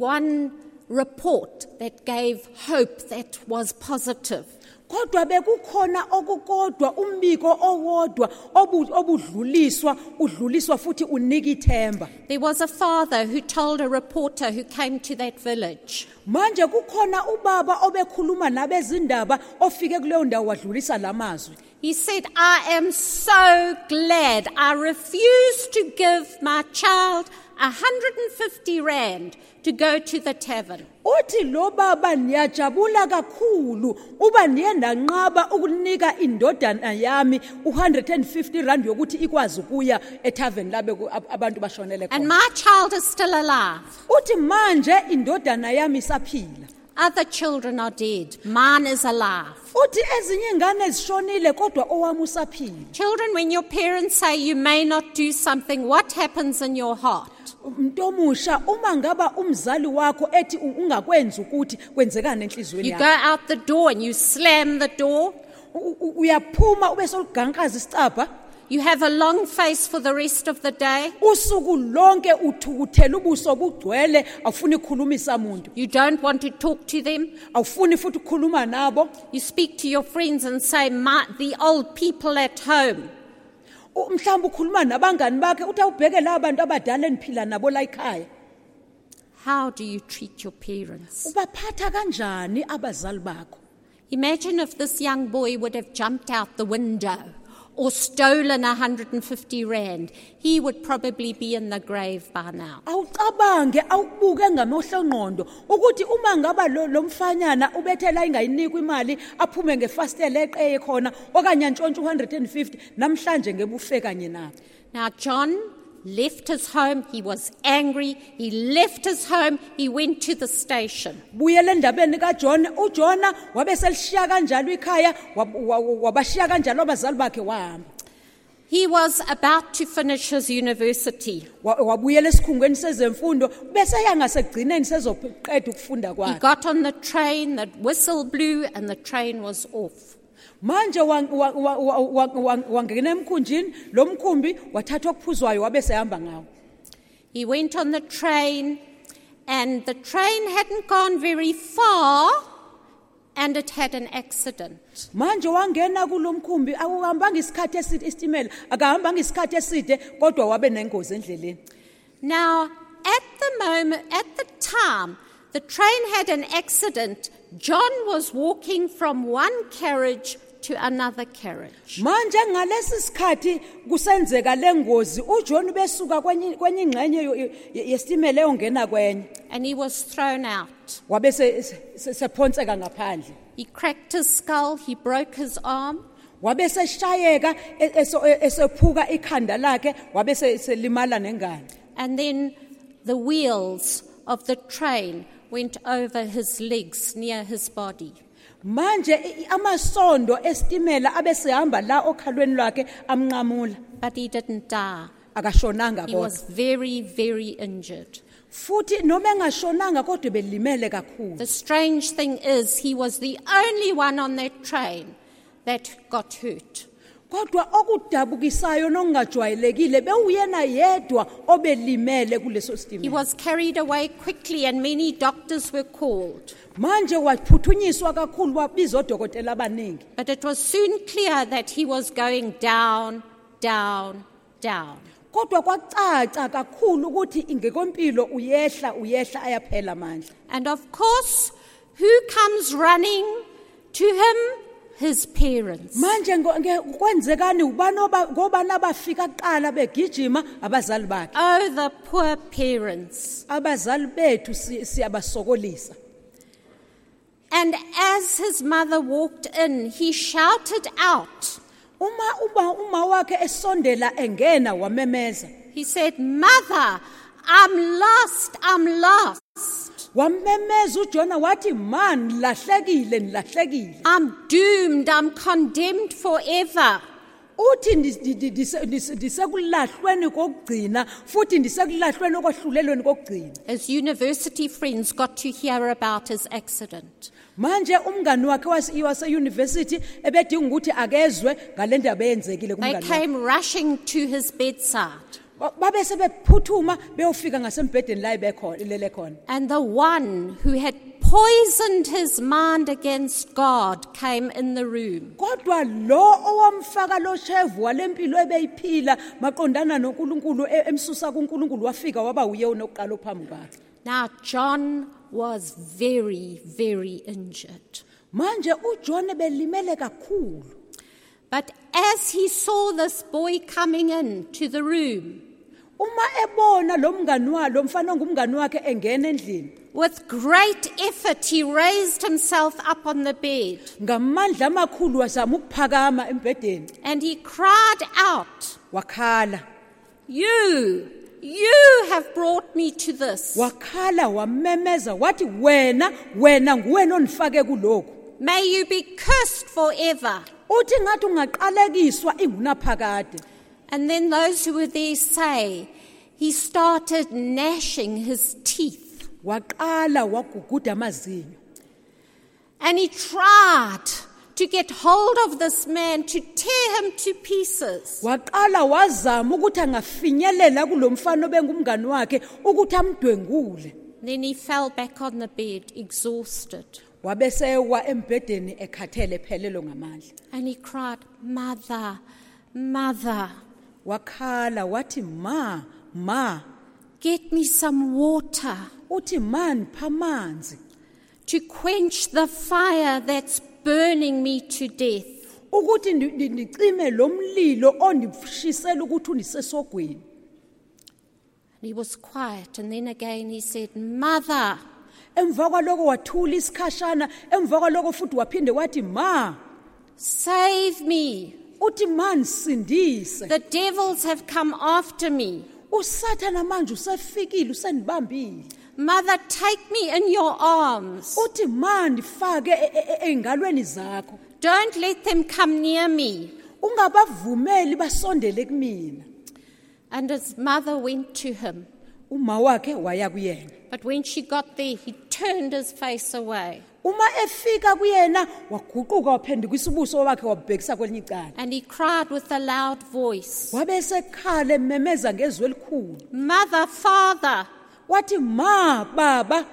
one report that gave hope that was positive. kodwa bekukhona okukodwa umbiko owodwa obudluliswa udluliswa futhi unika ithemba. There was a father who told a reporter who came to that village. Manje kukhona ubaba obekhuluma nabezindaba ofike kuleyo ndawo wadlulisa lamazwi He said, I am so glad. I refused to give my child 150 rand to go to the tavern. uthi lo baba niyajabula kakhulu uba niye ndanqaba ukunika indodana yami u-150 rand yokuthi ikwazi ukuya ethaveni labe ku- ab- abantu bashonele And khona my child is still alive. uthi manje indodana yami isaphila Other children are dead. Mine is alive. uthi ezinye ingane zishonile kodwa owami usaphila Children, when your parents say you may not do something, what happens in your heart? Mntomusha uma ngaba umzali wakho ethi ungakwenzi ukuthi kwenzekani enhliziyweni You go yakho out the door and you slam the door. U- u- uyaphuma ube solugankaza isicabha You have a long face for the rest of the day. usuku lonke uthukuthela ubuso bugcwele awufuni ukukhulumisa muntu You don't want to talk to them. awufuni futhi ukukhuluma nabo You speak to your friends and say, My, the old people at home. Mhlawumbe ukhuluma nabangani bakhe uthi awubheke laba bantu abadala eniphila nabo la ekhaya. How do you treat your parents? ubaphatha kanjani abazali bakho? Imagine if this young boy would have jumped out the window or stolen 150 rand. He would probably be in the grave by now. awucabange awubuke ngamohlongqondo ukuthi uma ngaba lo mfanyana ubethela ingayinikwa imali aphume ngefastela eqeye khona okanye antshontshe u150 namhlanje ngebufe kanye nabo Now, John left his home. He was angry. He left his home. He went to the station. buyela endabeni kaJona uJona wabe selishiya kanjalo ikhaya wab- wa- wa- wabashiya kanjalo abazali bakhe wahamba He was about to finish his university. Wa- wabuyela esikhungweni sezemfundo bese yanga sezoqeda ukufunda He kwakhe got on the train, the whistle blew, and the train was off. Manje wa- wa- wa- wa- wa- wa- wangena emkhunjini lo mkhumbi okuphuzwayo wabe sehamba ngawo He went on the train, and the train hadn't gone very far, and it had an accident. manje wangena kulomkhumbi akuhambanga isikhathi eside isitimela akahambanga isikhathi eside kodwa wabe nengozi endleleni Now, at the moment, at the time, the train had an accident. John was walking from one carriage to another carriage. manje ngalesi sikhathi kusenzeka lengozi uJohn besuka kwenye kwenye ingxenye yo- yo- yesitimela eyongena kwenye And he was thrown out. wabe se- se- sephonseka ngaphandle He cracked his skull, he broke his arm, wabe seshayeka e- eso- e- esephuka ikhanda lakhe wabe se- selimala nengane and then the wheels of the train went over his legs near his body. Manje amasondo esitimela abe sehamba la okhalweni lwakhe amnqamula But he didn't die. akashonanga He was kodwa very, very injured. futhi noma engashonanga kodwa belimele kakhulu The strange thing is, he was the only one on that train that got hurt. Kodwa okudabukisayo nokungajwayelekile bewuyena yedwa obelimele kuleso He sitimela was carried away quickly, and many doctors were called. manje waphuthunyiswa kakhulu wabizwa odokotela abaningi But it was soon clear that he was going down, down, down. kodwa kwacaca kakhulu ukuthi ngekompilo uyehla uyehla ayaphela amandla And of course, who comes running to him? His parents. manje ngo- nge- kwenzekani ubani oba- ngobani abafika kuqala begijima abazali bakhe Oh, the poor parents. abazali bethu si- siyabasokolisa And as his mother walked in, he shouted out. uma uba uma wakhe esondela engena wamemeza He said, Mother, I'm lost, I'm lost. Wamemeza ujona wathi ma nilahlekile nilahlekile I'm doomed, I'm condemned forever. uthi ndi- ndi- ndi- ndise- ndise- ndisekulahlweni kokugcina futhi ndisekulahlweni okwahlulelweni kokugcina His university friends got to hear about his accident. manje umngani wakhe wase- waseyunivesithi ebedinga ukuthi akezwe ngale ndaba eyenzekile They kumngani wakhe. came rushing to his bedside. Ba- babe sebephuthuma beyofika ngasembhedeni la ilele khona And the one who had poisoned his mind against God came in the room. kodwa lo owamfaka lo shevu walempilo ebeyiphila maqondana noNkulunkulu emsusa kuNkulunkulu wafika waba uye onokuqala ophambi kwakhe Now, John was very, very injured. manje uJohn belimele kakhulu But as he saw this boy coming in to the room, uma ebona lo mngani wa lo mfana ongumngani wakhe engena endlini. With great effort, he raised himself up on the bed. Ngamandla amakhulu wazama ukuphakama embhedeni. And he cried out, wakhala. You, you have brought me to this. wakhala wamemeza wathi wena wena nguwena ondifake kulokhu. May you be cursed forever. uthi ngathi ungaqalekiswa ingunaphakade And then those who were there say, he started gnashing his teeth. waqala waguguda amazinyo And he tried to get hold of this man to tear him to pieces. waqala wazama ukuthi angafinyelela kulo mfana obengumngani wakhe ukuthi amdwengule Then he fell back on the bed, exhausted. wabesewa embhedeni ekhathele phelelo ngamandla And he cried, Mother, Mother, wakhala wathi ma ma get me some water uthi ma ndipha amanzi to quench the fire that's burning me to death. ukuthi ndi- ndi- ndicime lo mlilo ondishisela ukuthi undisesogweni And he was quiet. And then again he said, Mother, emva kwaloko wathula isikhashana emva kwaloko futhi waphinde wathi ma save me. Uthi ma ndisindise The devils have come after me. usathana manje usefikile usendibambile Mother, take me in your arms. uthi ma ndifake e- e- e- ey'ngalweni zakho Don't let them come near me. ungabavumeli basondele kumina And his mother went to him. uma wakhe waya kuyena But when she got there, he turned his face away. Uma efika kuyena waguquka wakhe wabhekisa kwelinye icala. And he cried with a loud voice, wabe sekhala ememeza ngezwi elikhulu. Mother, Father, wathi ma baba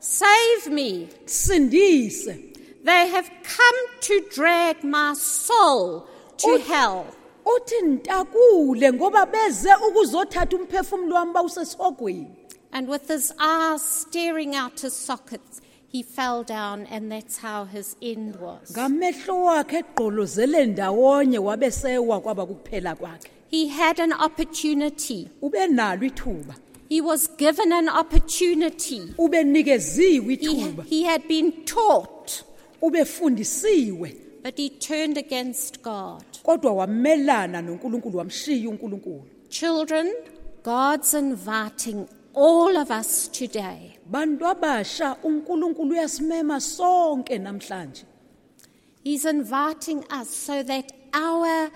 save me. sindise. They have come to drag my soul to hell. uthi ntakule ngoba beze ukuzothatha umphefumulo wami bawusesogweni. And with his eyes staring out his sockets, he fell down, and that's how his end was. ngamehlo wakhe egqolozele ndawonye wabe sewa kwaba kuphela kwakhe He had an opportunity. ube nalo ithuba He was given an opportunity. He, ithuba he had been taught, but he turned against God. kodwa wamelana noNkulunkulu wamshiya uNkulunkulu Children, God's inviting all of us today bantu abasha uNkulunkulu uyasimema sonke namhlanje He's inviting us so that our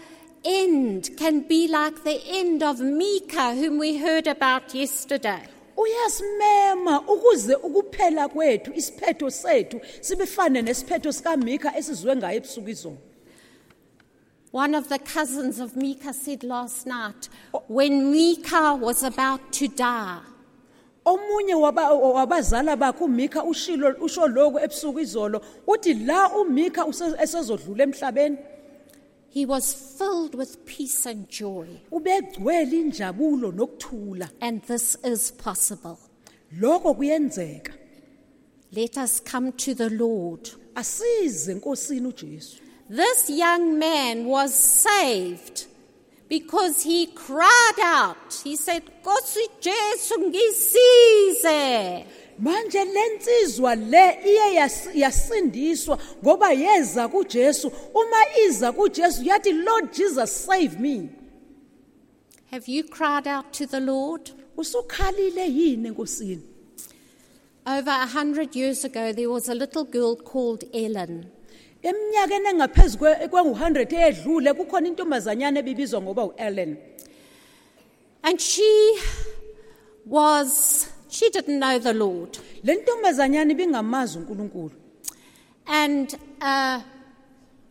end can be like the end of Mika whom we heard about yesterday. uyasimema ukuze ukuphela kwethu isiphetho sethu sibefane nesiphetho sikaMika esizwe ngaye ebusuku izolo One of the cousins of Mika said last night, when Mika was about to die, omunye wabazala bakhe ushilo usho lokho ebusuku izolo uthi la uMika use- esezodlula emhlabeni he was filled with peace and joy. ubegcwele injabulo nokuthula And this is possible. lokho kuyenzeka Let us come to the Lord. asize enkosini uJesu This young man was saved because he cried out. He said, Nkosi Jesu ngisize. manje lensizwa le iye yas- yasindiswa ngoba yeza kuJesu uma iza kuJesu yathi Lord Jesus save me Have you cried out to the Lord? usukhalile yini enkosini Over a hundred years ago, there was a little girl called Ellen. Eminyakeni engaphezu kwe- kwengu-100 eyedlule kukhona intombazanyana ebibizwa ngoba u-ellen And she was, she didn't know the Lord. le ntombazanyana ibingamazi unkulunkulu And a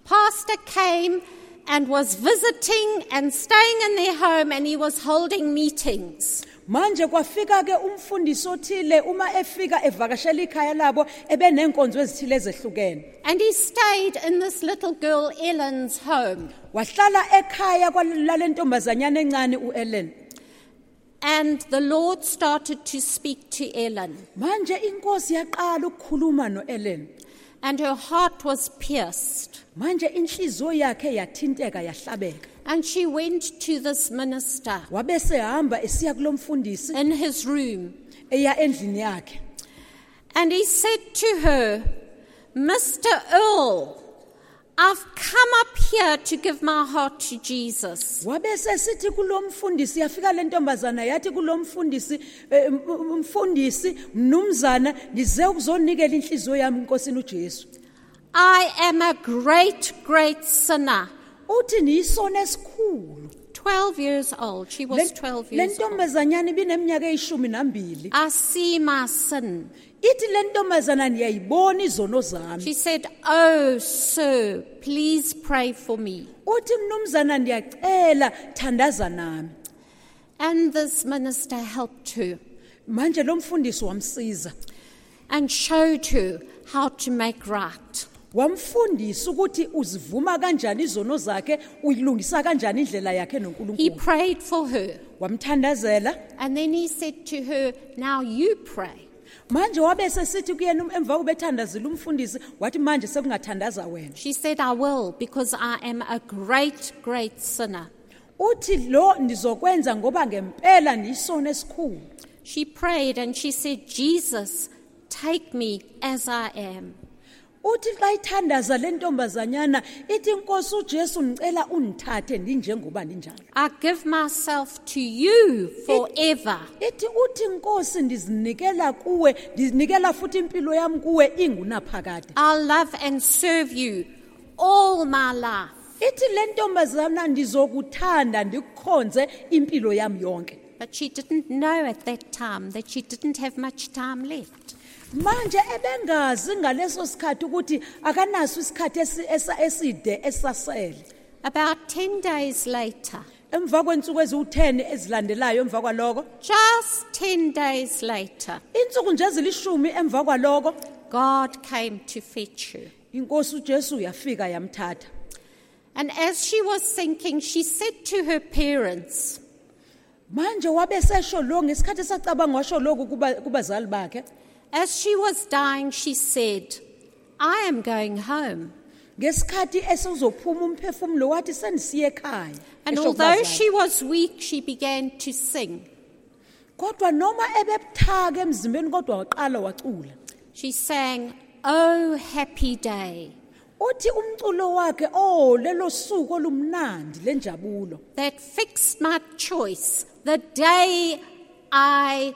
pastor came and was visiting and staying in their home, and he was holding meetings. Manje kwafika ke umfundisi othile uma efika evakashela ikhaya labo ebenenkonzo ezithile ezehlukene. And he stayed in this little girl Ellen's home. wahlala ekhaya kwalale ntombazanyana encane u-ellen. And the Lord started to speak to Ellen, manje inkosi yaqala ukukhuluma no-ellen. And her heart was pierced. manje inhliziyo yakhe yathinteka yahlabeka And she went to this minister wabesehamba esiya kulo mfundisi in his room. eya endlini yakhe And he said to her, Mr. Earl, I've come up here to give my heart to Jesus. wabese sithi kulo mfundisi yafika le ntombazana yathi kulo mfundisi eh, m- m- mfundisi mnumzana ndize ukuzonikela inhliziyo yami uJesu I am a great, great sinner. Uthi niyisono esikhulu 12 years old. She was 12 le years old. ntombazanyana ibineminyaka eyishumi nambili I see my sin. ithi le ntombazana ndiyayibona izono zami She said, Oh, sir, please pray for me. uthi mnumzana ndiyacela thandaza nami And this minister helped her manje lo mfundisi wamsiza and showed her how to make right. Wamfundisa ukuthi uzivuma kanjani izono zakhe uyilungisa kanjani indlela yakhe He noNkulunkulu prayed for her. wamthandazela And then he said to her, Now you pray. manje wabe sesithi kuyena um, emva kubethandazile umfundisi wathi manje sekungathandaza wena She said, I will, because I am a great, great sinner. uthi lo ndizokwenza ngoba ngempela ndiyisono esikhulu She prayed and she said, Jesus, take me as I am. Uthi xa ithandaza le ntombazanyana ithi inkosi ujesu ndicela undithathe ndinjengoba ndinjalo I give myself to you forever. ithi uthi ndizinikela kuwe ndizinikela futhi impilo yam kuwe ingunaphakade I'll love and serve you all my life. ithi le ntombazana ndizokuthanda ndikukhonze impilo yam yonke But she didn't know at that time that she didn't have much time left. Manje ebengazi ngaleso sikhathi ukuthi akanaso isikhathi eside esasele. About 10 days later, emva kwensuku eziwu-10 ezilandelayo emva kwaloko? Just 10 days later, insuku nje ezilishumi emva kwaloko? God came to fetch her. inkosi ujesu yafika yamthatha. And as she was thinking, she said to her parents, manje wabe sesho lo ngesikhathi esacabanga washo kuba- kubazali bakhe as she was dying, she said, I am going home. ngesikhathi esezophuma umphefumulo wathi sendisiye ekhaya And esho although kubazali. she was weak, she began to sing. kodwa noma ebebuthaka emzimbeni kodwa waqala wacula She sang, Oh, happy day, uthi umculo wakhe oh lelo suku olumnandi lenjabulo that fixed my choice the day I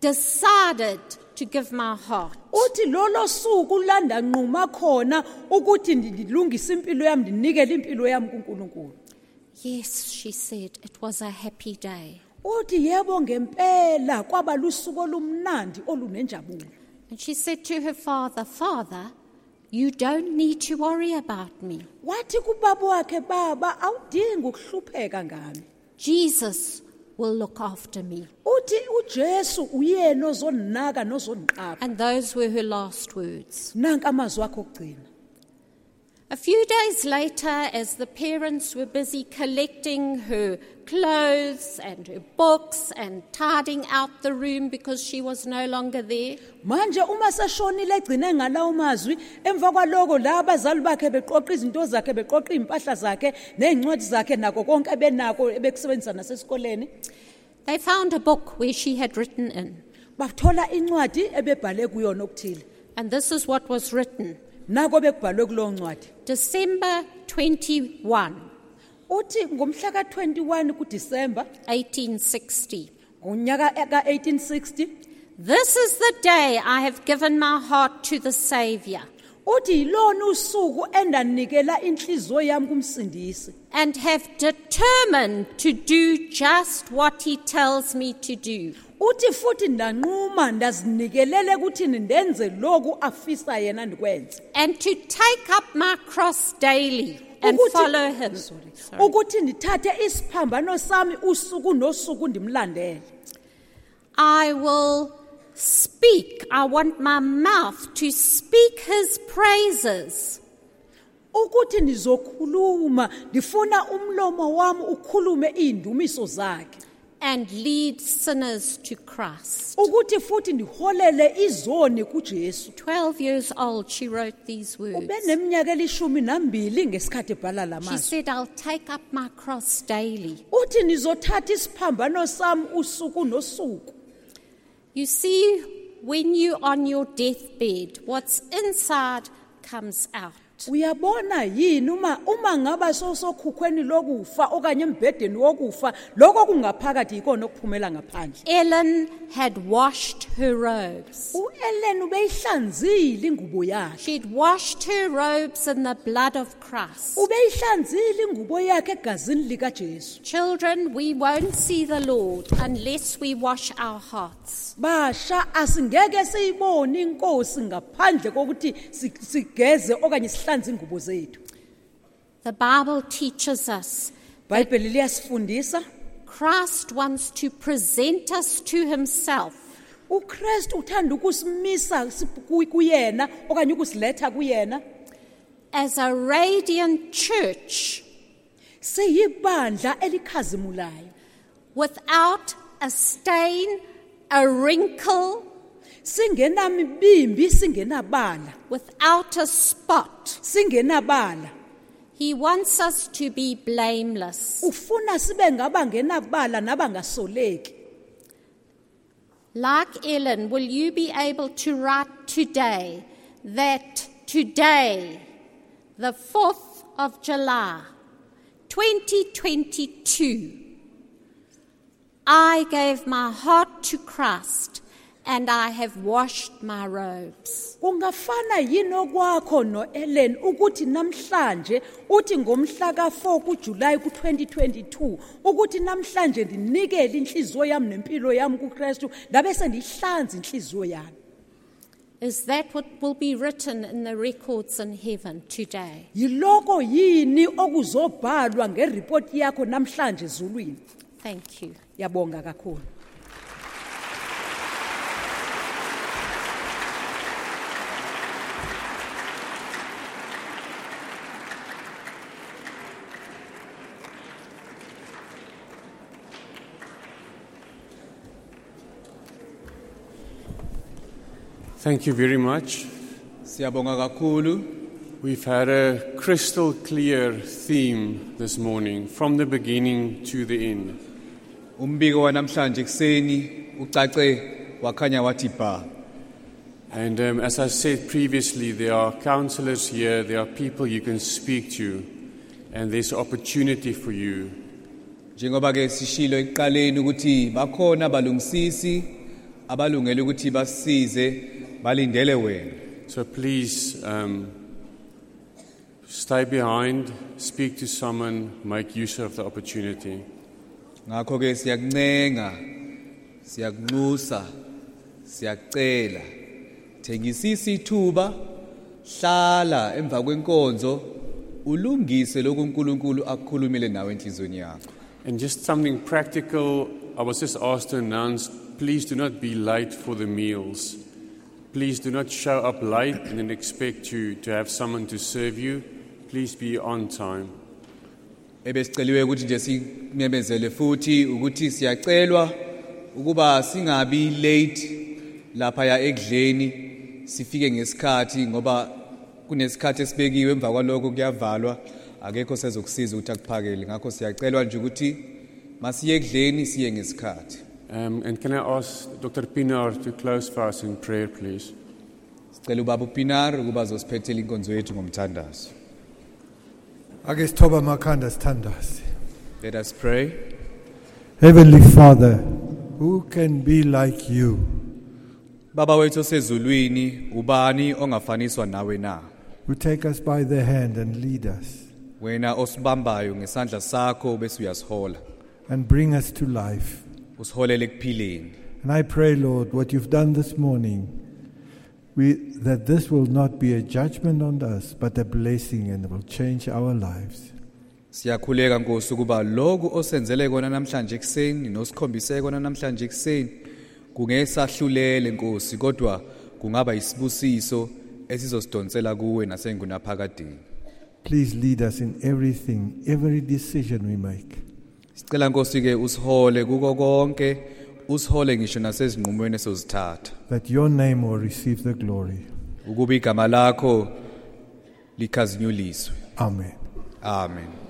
decided to give my heart. uthi lolo suku landa nquma khona ukuthi ndilungise impilo yami ndinikele impilo yami kuNkulunkulu Yes, she said, it was a happy day. uthi yebo ngempela kwaba lusuku olumnandi olunenjabulo And she said to her father, Father, you don't need to worry about me. wathi kubaba wakhe baba awudingi ukuhlupheka ngami Jesus will look after me. uJesu uyena ozonaka nozonqaba. And those were her last words. nanka amazwi akhe okugcina. A few days later, as the parents were busy collecting her clothes and her books and tidying out the room because she was no longer there, manje uma seshonile egcine ngalawo mazwi emva kwaloko la abazali bakhe beqoqa izinto zakhe beqoqa impahla zakhe nezincwadi zakhe nako konke ebenako ebekusebenzisa nasesikoleni they found a book where she had written in. bathola incwadi ebebhale kuyona okuthile And this is what was written nako bekubhalwe kulowo ncwadi December 21, uthi ngomhla ka-21 kudisemba 1860. ngonyaka ka-1860 This is the day I have given my heart to the Saviour uthi yilona usuku endanikela inhliziyo yami kumsindisi. And have determined to do just what He tells me to do. uthi futhi ndanquma ndazinikelele ndenze lokhu afisa yena ndikwenze. And to take up my cross daily and Ukuthi- follow him. ukuthi ndithathe isiphambano sami usuku nosuku ndimlandele. I will speak. I want my mouth to speak his praises. ukuthi ndizokhuluma ndifuna umlomo wami ukhulume zakhe and lead sinners to Christ. ukuthi futhi ndiholele izoni kujesu 12 years old, she wrote these words. ubeneminyaka elishumi nambili ngesikhathi ebhala la She mazwi said, I'll take up my cross daily. uthi nizothatha isiphambano sami usuku nosuku You see, when you're on your deathbed, what's inside comes out. Uyabona yini uma uma ngaba sosokhukhweni lokufa okanye embhedeni wokufa lokho kungaphakathi yikona okuphumela ngaphandle Ellen had washed her robes. uEllen ubeyihlanzile ingubo yakhe She'd washed her robes in the blood of Christ. ubeyihlanzile ingubo yakhe egazini likaJesu Children, we won't see the Lord unless we wash our hearts. basha asingeke siyibone inkosi ngaphandle kokuthi si- sigeze okanye ingubo zethu. The Bible teaches us iBhayibheli liyasifundisa. Christ wants to present us to himself. uKristu uthanda ukusimisa kuyena okanye ukusiletha kuyena. As a radiant church siyibandla elikhazimulayo. without a stain, a wrinkle, singenamibimbi singenabala without a spot. singenabala He wants us to be blameless. ufuna sibe ngabangenabala nabangasoleki Like Ellen, will you be able to write today that today, the 4th of July, 2022, I gave my heart to Christ and I have washed my robes. kungafana yini okwakho noEllen ukuthi namhlanje uthi ngomhla ka4 kuJuly ku2022 ukuthi namhlanje ndinikele inhliziyo yami nempilo yami kuKristu ndabe sendihlanza inhliziyo yami Is that what will be written in the records in heaven today? yiloko yini okuzobhalwa ngereport yakho namhlanje ezulwini Thank you. yabonga kakhulu Thank you very much. Siyabonga kakhulu. We've had a crystal clear theme this morning, from the beginning to the end. Umbiko wanamhlanje kuseni ucace wakhanya wathi bha. And um, as I said previously, there are counselors here, there are people you can speak to, and there's opportunity for you. Njengoba ke sishilo ekuqaleni ukuthi bakhona balungisisi abalungele ukuthi basize balindele wena. So please um, stay behind, speak to someone, make use of the opportunity. Ngakho ke siyakuncenga, siyakunxusa, siyacela. Thengisisa ithuba, hlala emva kwenkonzo, ulungise akukhulumile nawe enhlizweni yakho. And just something practical, I was just asked to announce please do not be late for the meals. Please do not show up late and then expect to, to have someone to serve you. Please be on time. ebesiceliwe ukuthi nje simemezele futhi ukuthi siyacelwa ukuba singabi late lapha ya ekudleni sifike ngesikhathi ngoba kunesikhathi esibekiwe emva kwalokho kuyavalwa akekho sezokusiza ukuthi akuphakele ngakho siyacelwa nje ukuthi masiye ekudleni siye ngesikhathi Um, and can I ask Dr. Pinar to close for us in prayer, please? sicela ubaba upinar ukuba azosiphethela inkonzo yethu ngomthandazo. Ake sithoba amakhanda sithandaze. Let us pray. Heavenly father who can be like you? Baba wethu osezulwini ubani ongafaniswa nawe na? Who take us by the hand and lead us. Wena osibambayo ngesandla sakho bese uyasihola and bring us to life. usiholele ekuphileni and i pray lord what you've done this morning we, that this will not be a judgment on us but a blessing and will change our lives. Siyakhuleka nkosi ukuba osenzele kona namhlanje ekuseni nosikhombise kona namhlanje ekuseni kungesahlulele nkosi kodwa kungaba isibusiso kuwe nasengunaphakadeni. Please lead us in everything every decision we make sicela nkosi ke usihole kuko konke usihole ngisho nasezinqumweni esozithatha that your name will receive the glory. ukuba igama lakho likhazinyuliswe Amen. amen